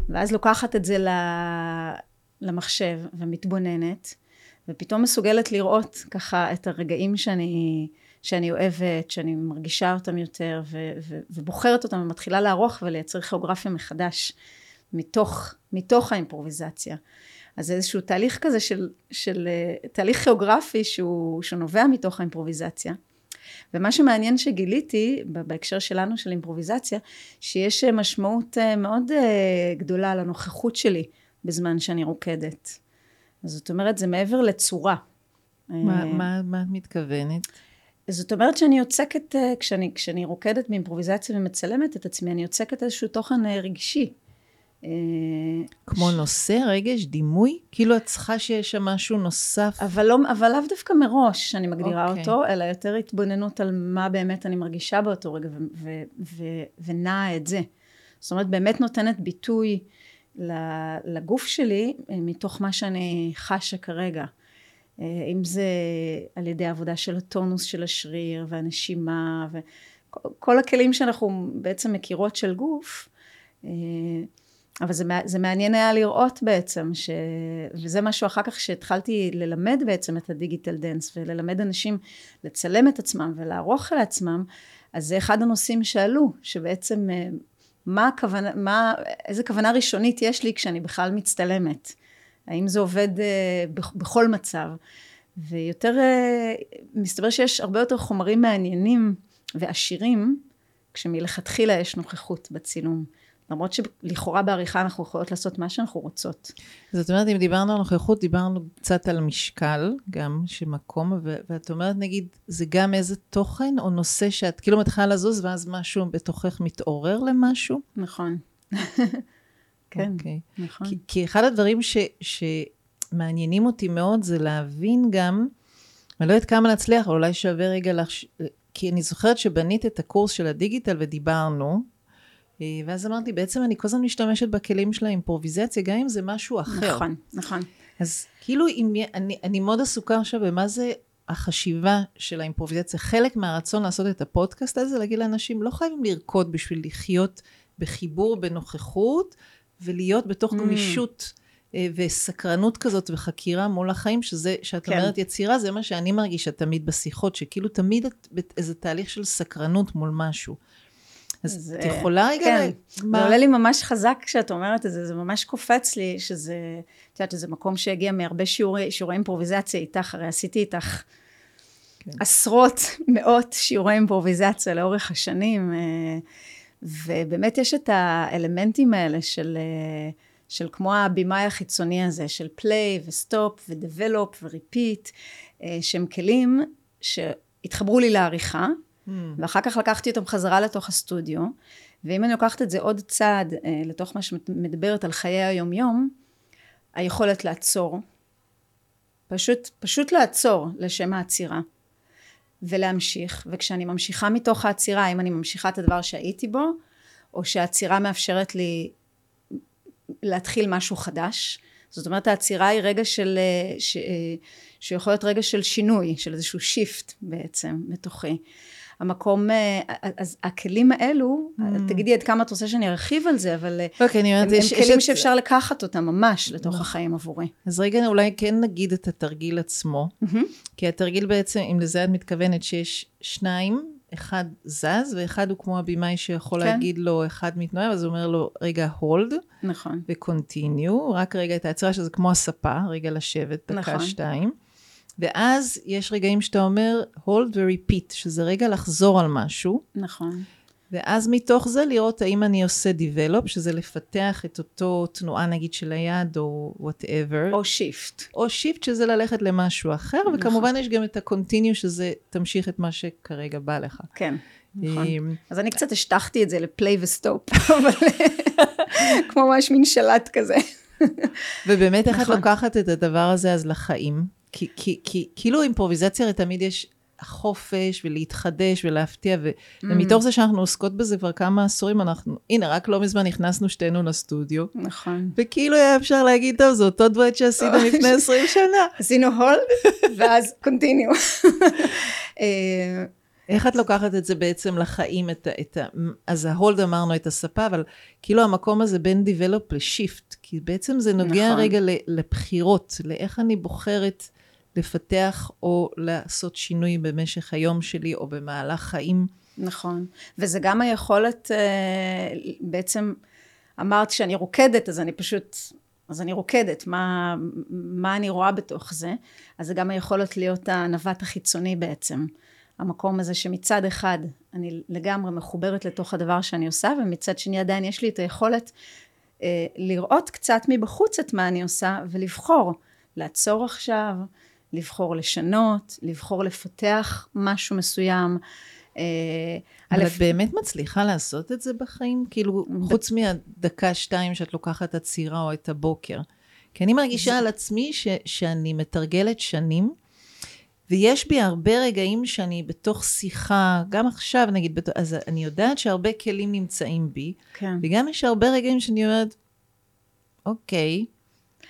ואז לוקחת את זה למחשב ומתבוננת. ופתאום מסוגלת לראות ככה את הרגעים שאני, שאני אוהבת, שאני מרגישה אותם יותר ו, ו, ובוחרת אותם ומתחילה לערוך ולייצר כיאוגרפיה מחדש מתוך, מתוך האימפרוביזציה. אז זה איזשהו תהליך כזה של, של תהליך כיאוגרפי שהוא, שהוא נובע מתוך האימפרוביזציה. ומה שמעניין שגיליתי בהקשר שלנו של אימפרוביזציה, שיש משמעות אה, מאוד אה, גדולה לנוכחות שלי בזמן שאני רוקדת. זאת אומרת, זה מעבר לצורה. מה, אה, מה, מה את מתכוונת? זאת אומרת שאני יוצקת, אה, כשאני, כשאני רוקדת באימפרוביזציה ומצלמת את עצמי, אני יוצקת איזשהו תוכן אה, רגשי. כמו ש... נושא, רגש, דימוי? כאילו את צריכה שיש שם משהו נוסף? אבל, לא, אבל לאו דווקא מראש שאני מגדירה okay. אוקיי. אותו, אלא יותר התבוננות על מה באמת אני מרגישה באותו רגע ונעה את זה. זאת אומרת, באמת נותנת ביטוי לגוף שלי אה, מתוך מה שאני חשה כרגע. אה, אם זה על ידי עבודה של הטונוס של השריר והנשימה וכל הכלים שאנחנו בעצם מכירות של גוף אה, אבל זה, זה מעניין היה לראות בעצם ש... וזה משהו אחר כך שהתחלתי ללמד בעצם את ה digital dance וללמד אנשים לצלם את עצמם ולערוך על עצמם אז זה אחד הנושאים שעלו שבעצם מה הכוונה, מה, איזה כוונה ראשונית יש לי כשאני בכלל מצטלמת? האם זה עובד אה, בכל מצב? ויותר, אה, מסתבר שיש הרבה יותר חומרים מעניינים ועשירים כשמלכתחילה יש נוכחות בצילום. למרות שלכאורה בעריכה אנחנו יכולות לעשות מה שאנחנו רוצות. זאת אומרת, אם דיברנו על נוכחות, דיברנו קצת על משקל, גם שמקום, ו- ואת אומרת, נגיד, זה גם איזה תוכן או נושא שאת כאילו מתחילה לזוז, ואז משהו בתוכך מתעורר למשהו? נכון. כן, okay. אוקיי. נכון. כי, כי אחד הדברים ש, שמעניינים אותי מאוד זה להבין גם, אני לא יודעת כמה נצליח, אבל אולי שווה רגע לך, כי אני זוכרת שבנית את הקורס של הדיגיטל ודיברנו, ואז אמרתי, בעצם אני כל הזמן משתמשת בכלים של האימפרוביזציה, גם אם זה משהו אחר. נכון, נכון. אז כאילו, אם, אני, אני מאוד עסוקה עכשיו במה זה החשיבה של האימפרוביזציה. חלק מהרצון לעשות את הפודקאסט הזה, להגיד לאנשים, לא חייבים לרקוד בשביל לחיות בחיבור, בנוכחות, ולהיות בתוך mm. גמישות אה, וסקרנות כזאת וחקירה מול החיים, שזה, שאת כן. אומרת יצירה, זה מה שאני מרגישה תמיד בשיחות, שכאילו תמיד את באיזה תהליך של סקרנות מול משהו. אז את יכולה רגע... כן, מה? זה עולה לי ממש חזק כשאת אומרת את זה, זה ממש קופץ לי שזה, את יודעת, שזה מקום שהגיע מהרבה שיעורי, שיעורי אימפרוביזציה איתך, הרי עשיתי איתך כן. עשרות, מאות שיעורי אימפרוביזציה לאורך השנים, אה, ובאמת יש את האלמנטים האלה של... של כמו הבמאי החיצוני הזה, של play ו stop ו develop ו repeat, שהם כלים שהתחברו לי לעריכה. ואחר כך לקחתי אותם חזרה לתוך הסטודיו, ואם אני לוקחת את זה עוד צעד אה, לתוך מה שמדברת על חיי היומיום, היכולת לעצור, פשוט, פשוט לעצור לשם העצירה. ולהמשיך, וכשאני ממשיכה מתוך העצירה, אם אני ממשיכה את הדבר שהייתי בו, או שהעצירה מאפשרת לי להתחיל משהו חדש. זאת אומרת העצירה היא רגע של, אה, אה, שיכול להיות רגע של שינוי, של איזשהו שיפט בעצם בתוכי. המקום, אה, אז הכלים האלו, mm. תגידי עד כמה את רוצה שאני ארחיב על זה, אבל okay, הם, הם יש, כלים יש שאפשר את... לקחת אותם ממש לתוך mm. החיים עבורי. אז רגע אולי כן נגיד את התרגיל עצמו, mm-hmm. כי התרגיל בעצם, אם לזה את מתכוונת, שיש שניים אחד זז, ואחד הוא כמו הבמאי שיכול כן. להגיד לו, אחד מתנועה, אז הוא אומר לו, רגע, הולד. נכון. ו-continue, רק רגע את העצירה, שזה כמו הספה, רגע לשבת, דקה, נכון. שתיים. ואז יש רגעים שאתה אומר, hold ו-repeat, שזה רגע לחזור על משהו. נכון. ואז מתוך זה לראות האם אני עושה develop, שזה לפתח את אותו תנועה נגיד של היד, או whatever. או shift. או shift, שזה ללכת למשהו אחר, נכון. וכמובן יש גם את ה-continue, שזה תמשיך את מה שכרגע בא לך. כן. נכון. אז אני קצת השטחתי את זה לפליי וסטופ, אבל כמו ממש מין שלט כזה. ובאמת, איך את נכון. לוקחת את הדבר הזה אז לחיים? כי, כי, כי כאילו אימפרוביזציה הרי תמיד יש החופש ולהתחדש ולהפתיע, ו... mm. ומתוך זה שאנחנו עוסקות בזה כבר כמה עשורים, אנחנו, הנה, רק לא מזמן נכנסנו שתינו לסטודיו. נכון. וכאילו היה אפשר להגיד, טוב, זה אותו דואט שעשינו לפני 20 שנה. עשינו hold, ואז continue. אה, איך את לוקחת את זה בעצם לחיים, את ה... את ה אז ה hold אמרנו את הספה, אבל כאילו המקום הזה בין develop ל shift, כי בעצם זה נוגע נכון. רגע לבחירות, לאיך אני בוחרת לפתח או לעשות שינוי במשך היום שלי או במהלך חיים. נכון, וזה גם היכולת אה, בעצם, אמרת שאני רוקדת, אז אני פשוט, אז אני רוקדת, מה, מה אני רואה בתוך זה? אז זה גם היכולת להיות הנווט החיצוני בעצם. המקום הזה שמצד אחד אני לגמרי מחוברת לתוך הדבר שאני עושה, ומצד שני עדיין יש לי את היכולת אה, לראות קצת מבחוץ את מה אני עושה ולבחור, לעצור עכשיו, לבחור לשנות, לבחור לפתח משהו מסוים. אה, אבל את באמת מצליחה לעשות את זה בחיים? כאילו, חוץ מהדקה, שתיים שאת לוקחת את הצירה או את הבוקר. כי אני מרגישה על עצמי ש, שאני מתרגלת שנים, ויש בי הרבה רגעים שאני בתוך שיחה, גם עכשיו נגיד, אז אני יודעת שהרבה כלים נמצאים בי, כן. וגם יש הרבה רגעים שאני אומרת, אוקיי,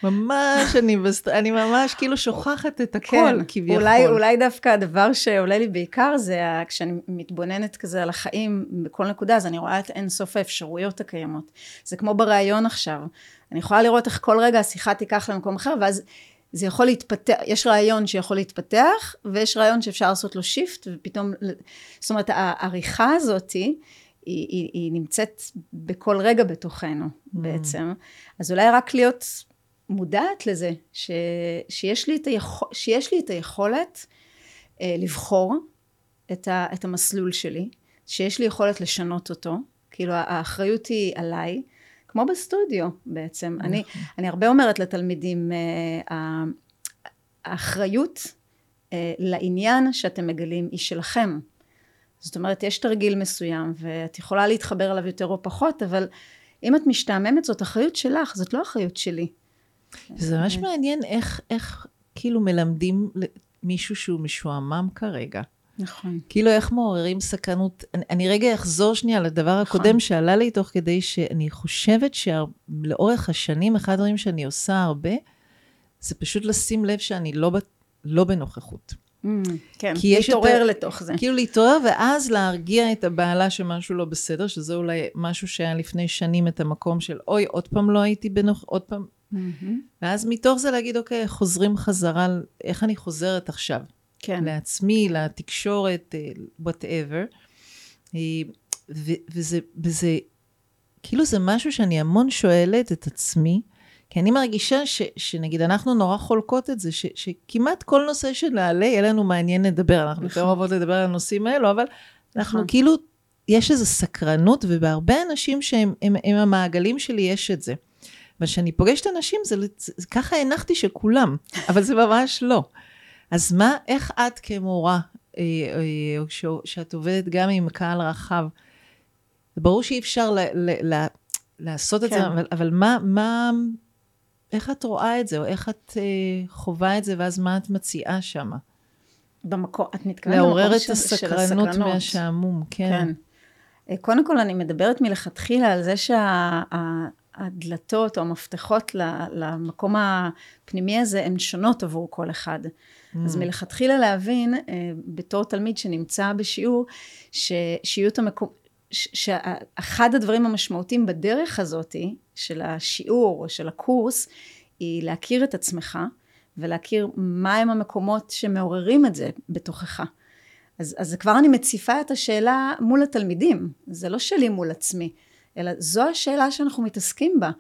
ממש, אני, בסט... אני ממש כאילו שוכחת את הכל כן, כביכול. אולי, אולי דווקא הדבר שעולה לי בעיקר זה כשאני מתבוננת כזה על החיים בכל נקודה, אז אני רואה את אין סוף האפשרויות הקיימות. זה כמו בריאיון עכשיו. אני יכולה לראות איך כל רגע השיחה תיקח למקום אחר, ואז זה יכול להתפתח, יש רעיון שיכול להתפתח, ויש רעיון שאפשר לעשות לו shift, ופתאום, זאת אומרת, העריכה הזאתי, היא, היא, היא נמצאת בכל רגע בתוכנו mm. בעצם. אז אולי רק להיות מודעת לזה ש, שיש, לי את היכול, שיש לי את היכולת אה, לבחור את, ה, את המסלול שלי, שיש לי יכולת לשנות אותו, כאילו האחריות היא עליי, כמו בסטודיו בעצם. אני, נכון. אני הרבה אומרת לתלמידים, אה, האחריות אה, לעניין שאתם מגלים היא שלכם. זאת אומרת, יש תרגיל מסוים ואת יכולה להתחבר אליו יותר או פחות, אבל אם את משתעממת זאת אחריות שלך, זאת לא אחריות שלי. זה ממש מעניין איך, איך כאילו מלמדים מישהו שהוא משועמם כרגע. נכון. כאילו איך מעוררים סקרנות. אני, אני רגע אחזור שנייה לדבר נכון. הקודם שעלה לי תוך כדי שאני חושבת שלאורך השנים, אחד הדברים שאני עושה הרבה, זה פשוט לשים לב שאני לא, לא בנוכחות. כן, להתעורר לתוך זה. כאילו להתעורר ואז להרגיע את הבעלה שמשהו לא בסדר, שזה אולי משהו שהיה לפני שנים את המקום של אוי, עוד פעם לא הייתי בנוח, עוד פעם. ואז מתוך זה להגיד, אוקיי, חוזרים חזרה, איך אני חוזרת עכשיו? כן. לעצמי, לתקשורת, וואטאבר. אה, וזה, וזה, כאילו זה משהו שאני המון שואלת את עצמי, כי אני מרגישה ש, שנגיד אנחנו נורא חולקות את זה, ש, שכמעט כל נושא שנעלה, יהיה לנו מעניין לדבר. אנחנו יותר נכון. אוהבות לדבר על הנושאים האלו, אבל אנחנו נכון. כאילו, יש איזו סקרנות, ובהרבה אנשים שהם הם, הם המעגלים שלי יש את זה. אבל כשאני פוגשת אנשים, זה, זה, זה ככה הנחתי שכולם, אבל זה ממש לא. אז מה, איך את כמורה, אה, אה, ש, שאת עובדת גם עם קהל רחב, זה ברור שאי אפשר ל, ל, ל, לעשות כן. את זה, אבל, אבל מה, מה, איך את רואה את זה, או איך את אה, חווה את זה, ואז מה את מציעה שם? במקום, את מתכוונת של הסקרנות. לעורר את הסקרנות מהשעמום, כן. כן. אה, קודם כל, אני מדברת מלכתחילה על זה שהדלתות שה, או המפתחות למקום הפנימי הזה הן שונות עבור כל אחד. Mm. אז מלכתחילה להבין, אה, בתור תלמיד שנמצא בשיעור, את המקום, שאחד הדברים המשמעותיים בדרך הזאת של השיעור או של הקורס היא להכיר את עצמך ולהכיר מהם המקומות שמעוררים את זה בתוכך. אז, אז כבר אני מציפה את השאלה מול התלמידים, זה לא שלי מול עצמי, אלא זו השאלה שאנחנו מתעסקים בה.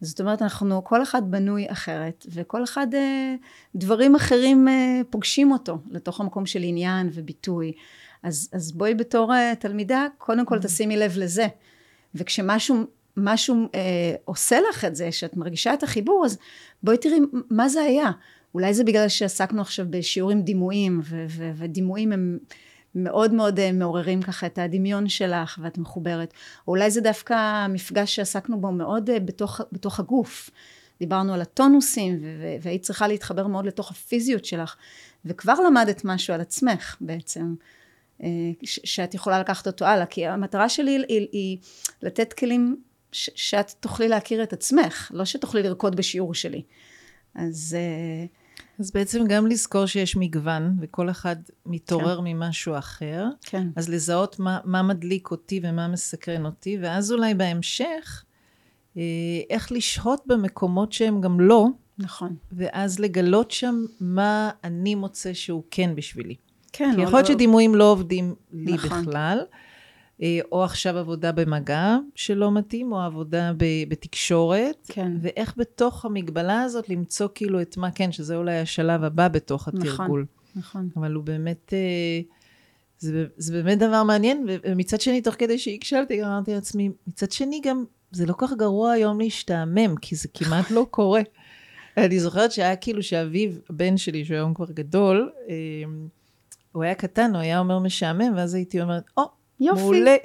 זאת אומרת, אנחנו, כל אחד בנוי אחרת, וכל אחד, אה, דברים אחרים אה, פוגשים אותו לתוך המקום של עניין וביטוי. אז, אז בואי בתור uh, תלמידה, קודם כל mm. תשימי לב לזה. וכשמשהו משהו, אה, עושה לך את זה, שאת מרגישה את החיבור, אז בואי תראי מה זה היה. אולי זה בגלל שעסקנו עכשיו בשיעורים דימויים, ו- ו- ודימויים הם מאוד מאוד אה, מעוררים ככה את הדמיון שלך, ואת מחוברת. או אולי זה דווקא מפגש שעסקנו בו מאוד אה, בתוך, בתוך הגוף. דיברנו על הטונוסים, והיית צריכה להתחבר מאוד לתוך הפיזיות שלך, וכבר למדת משהו על עצמך בעצם. אה, שאת יכולה לקחת אותו הלאה, כי המטרה שלי היא, היא לתת כלים שאת תוכלי להכיר את עצמך, לא שתוכלי לרקוד בשיעור שלי. אז... אז בעצם גם לזכור שיש מגוון, וכל אחד מתעורר כן. ממשהו אחר. כן. אז לזהות מה, מה מדליק אותי ומה מסקרן אותי, ואז אולי בהמשך, אה, איך לשהות במקומות שהם גם לא. נכון. ואז לגלות שם מה אני מוצא שהוא כן בשבילי. כן. כי יכול להיות לא... שדימויים לא עובדים לי נכון. בכלל, אה, או עכשיו עבודה במגע שלא מתאים, או עבודה בתקשורת. כן. ואיך בתוך המגבלה הזאת למצוא כאילו את מה כן, שזה אולי השלב הבא בתוך נכון, התרגול. נכון, נכון. אבל הוא באמת... אה, זה, זה באמת דבר מעניין, ומצד שני, תוך כדי שהקשבתי, אמרתי לעצמי, מצד שני גם, זה לא כך גרוע היום להשתעמם, כי זה כמעט לא קורה. אני זוכרת שהיה כאילו שאביו, הבן שלי, שהוא היום כבר גדול, אה, הוא היה קטן, הוא היה אומר משעמם, ואז הייתי אומרת, או, oh, יופי. מעולה.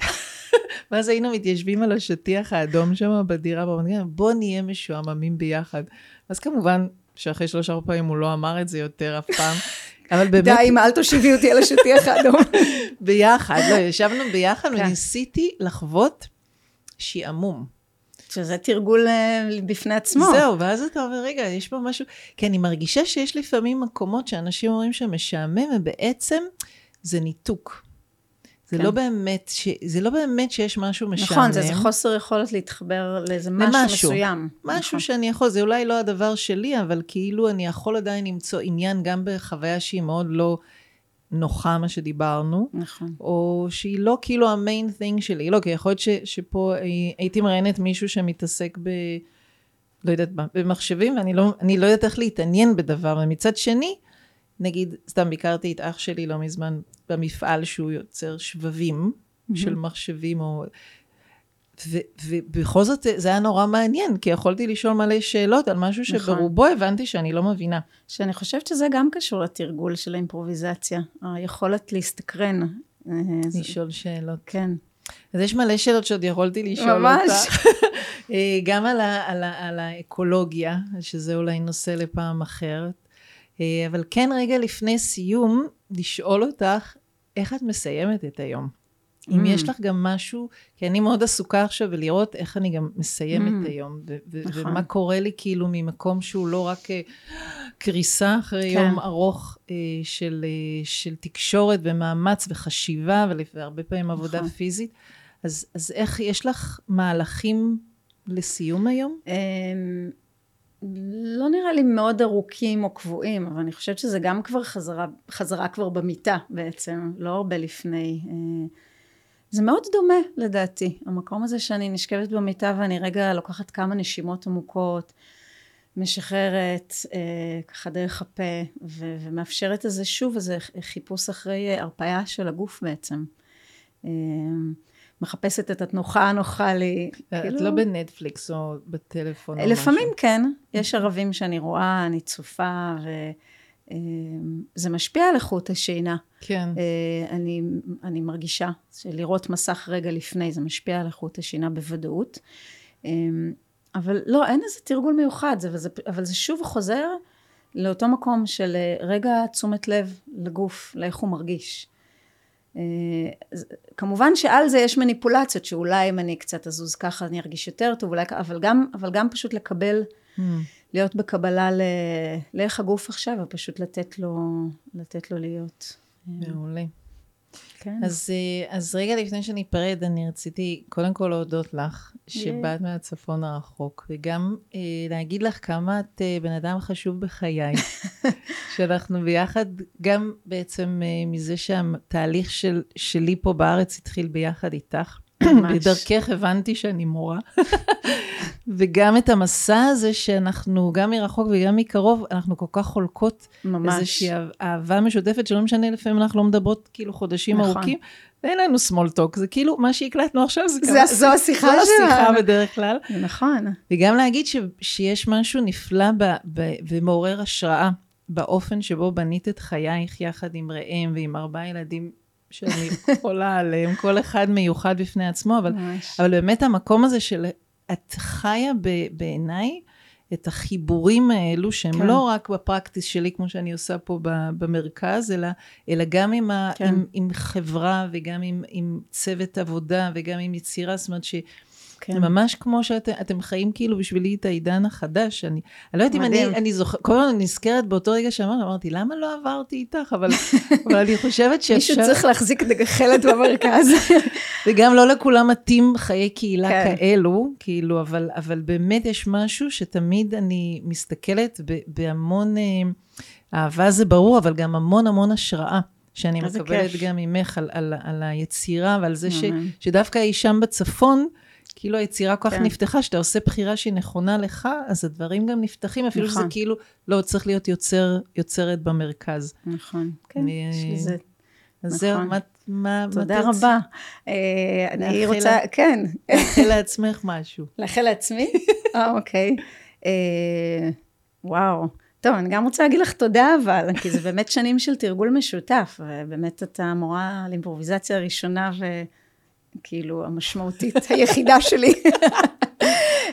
ואז היינו מתיישבים על השטיח האדום שם בדירה ברמת גן, בוא נהיה משועממים ביחד. אז כמובן, שאחרי שלוש ארבע פעמים הוא לא אמר את זה יותר אף פעם. אבל באמת... די, אם אל תושיבי אותי על השטיח האדום. ביחד, לא, ישבנו ביחד כן. וניסיתי לחוות שעמום. שזה תרגול אה, בפני עצמו. זהו, ואז אתה אומר, רגע, יש פה משהו... כי אני מרגישה שיש לפעמים מקומות שאנשים אומרים שמשעמם, ובעצם זה ניתוק. זה, כן. לא באמת ש... זה לא באמת שיש משהו משעמם. נכון, זה, זה חוסר יכולת להתחבר לאיזה משהו, למשהו מסוים. משהו נכון. שאני יכול, זה אולי לא הדבר שלי, אבל כאילו אני יכול עדיין למצוא עניין גם בחוויה שהיא מאוד לא נוחה, מה שדיברנו. נכון. או שהיא לא כאילו המיין תינג שלי. לא, כי יכול להיות ש, שפה הייתי מראיינת מישהו שמתעסק ב... לא יודעת מה, במחשבים, ואני לא, לא יודעת איך להתעניין בדבר. ומצד שני, נגיד, סתם ביקרתי את אח שלי לא מזמן במפעל שהוא יוצר שבבים mm-hmm. של מחשבים, או... ו- ובכל זאת זה היה נורא מעניין, כי יכולתי לשאול מלא שאלות על משהו נכון. שברובו הבנתי שאני לא מבינה. שאני חושבת שזה גם קשור לתרגול של האימפרוביזציה, היכולת להסתקרן. אה, לשאול שאלות. כן. אז יש מלא שאלות שעוד יכולתי לשאול ממש. אותך. אה, גם על, ה- על, ה- על האקולוגיה, שזה אולי נושא לפעם אחרת. אה, אבל כן רגע לפני סיום, לשאול אותך, איך את מסיימת את היום? אם mm. יש לך גם משהו, כי אני מאוד עסוקה עכשיו ולראות איך אני גם מסיימת mm. היום, ו- נכון. ומה קורה לי כאילו ממקום שהוא לא רק uh, קריסה אחרי כן. יום ארוך uh, של, uh, של תקשורת ומאמץ וחשיבה, והרבה פעמים עבודה נכון. פיזית. אז, אז איך, יש לך מהלכים לסיום היום? לא נראה לי מאוד ארוכים או קבועים, אבל אני חושבת שזה גם כבר חזרה, חזרה כבר במיטה בעצם, לא הרבה לפני. זה מאוד דומה לדעתי, המקום הזה שאני נשכבת במיטה ואני רגע לוקחת כמה נשימות עמוקות, משחררת אה, ככה דרך הפה ו- ומאפשרת איזה שוב איזה חיפוש אחרי אה, הרפאיה של הגוף בעצם. מחפשת את התנוחה הנוחה לי. את כאילו... לא בנטפליקס או בטלפון או משהו. לפעמים כן, יש ערבים שאני רואה, אני צופה ו... אמ, משפיע על איכות השינה. כן. אה, אני, אני מרגישה שלראות מסך רגע לפני זה משפיע על איכות השינה בוודאות. אמ, אבל לא, אין איזה תרגול מיוחד, זה, זה, אבל זה שוב חוזר לאותו מקום של אה, רגע תשומת לב לגוף, לאיך הוא מרגיש. אה, כמובן שעל זה יש מניפולציות, שאולי אם אני קצת אזוז ככה אני ארגיש יותר טוב, אולי, אבל, גם, אבל גם פשוט לקבל mm. להיות בקבלה ל... לאיך הגוף עכשיו, ופשוט לתת לו, לתת לו להיות. מעולה. כן. אז, אה, אז רגע לפני שניפרד, אני רציתי קודם כל להודות לך, שבאת yeah. מהצפון הרחוק, וגם אה, להגיד לך כמה את אה, בן אדם חשוב בחיי, שאנחנו ביחד, גם בעצם אה, מזה שהתהליך של, שלי פה בארץ התחיל ביחד איתך. בדרכך הבנתי שאני מורה. וגם את המסע הזה שאנחנו, גם מרחוק וגם מקרוב, אנחנו כל כך חולקות. ממש. איזושהי אהבה משותפת, שלא משנה, לפעמים אנחנו לא מדברות כאילו חודשים נכון. ארוכים, ואין לנו small talk, זה כאילו, מה שהקלטנו עכשיו זה גם... זו השיחה שלנו. זו השיחה בדרך כלל. נכון. וגם להגיד ש, שיש משהו נפלא ב, ב, ומעורר השראה באופן שבו בנית את חייך יחד עם ראם ועם ארבעה ילדים שאני חולה עליהם, כל אחד מיוחד בפני עצמו, אבל, אבל באמת המקום הזה של את חיה בעיניי את החיבורים האלו, שהם כן. לא רק בפרקטיס שלי, כמו שאני עושה פה במרכז, אלא, אלא גם עם, ה, כן. עם, עם חברה וגם עם, עם צוות עבודה וגם עם יצירה, זאת אומרת ש... כן. זה ממש כמו שאתם חיים כאילו בשבילי את העידן החדש. אני, אני לא יודעת אם אני, אני זוכרת, כל הזמן נזכרת באותו רגע שאמרתי, אמרתי, למה לא עברתי איתך? אבל, אבל אני חושבת שאפשר... מישהו צריך להחזיק דגחלת במרכז. וגם לא לכולם מתאים חיי קהילה כן. כאלו, כאילו, אבל, אבל באמת יש משהו שתמיד אני מסתכלת בהמון, אה, אהבה זה ברור, אבל גם המון המון השראה. שאני מקבלת כיף. גם ממך על, על, על היצירה ועל זה ש, שדווקא אי שם בצפון, כאילו היצירה כל כך כן. נפתחה, שאתה עושה בחירה שהיא נכונה לך, אז הדברים גם נפתחים, אפילו נכון. שזה כאילו, לא, צריך להיות יוצר, יוצרת במרכז. נכון, כן, שזה... אז נכון. זהו, מה... מה תודה מה רבה. אה, אני רוצה. כן. לאחל לעצמך משהו. לאחל לעצמי? אה, אוקיי. אה, וואו. טוב, אני גם רוצה להגיד לך תודה, אבל, כי זה באמת שנים של תרגול משותף, ובאמת אתה מורה על אימפרוביזציה ראשונה, ו... כאילו המשמעותית היחידה שלי.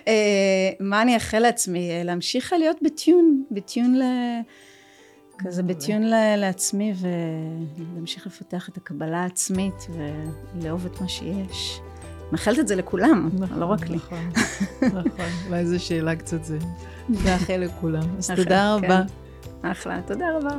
אה, מה אני אאחל לעצמי? להמשיך להיות בטיון, בטיון ל... כזה בטיון לעצמי ולהמשיך לפתח את הקבלה העצמית ולאהוב את מה שיש. מאחלת את זה לכולם, לא רק לי. נכון, נכון. אולי זו שאלה קצת זה. לאחל לכולם. אז תודה רבה. כן. אחלה, תודה רבה.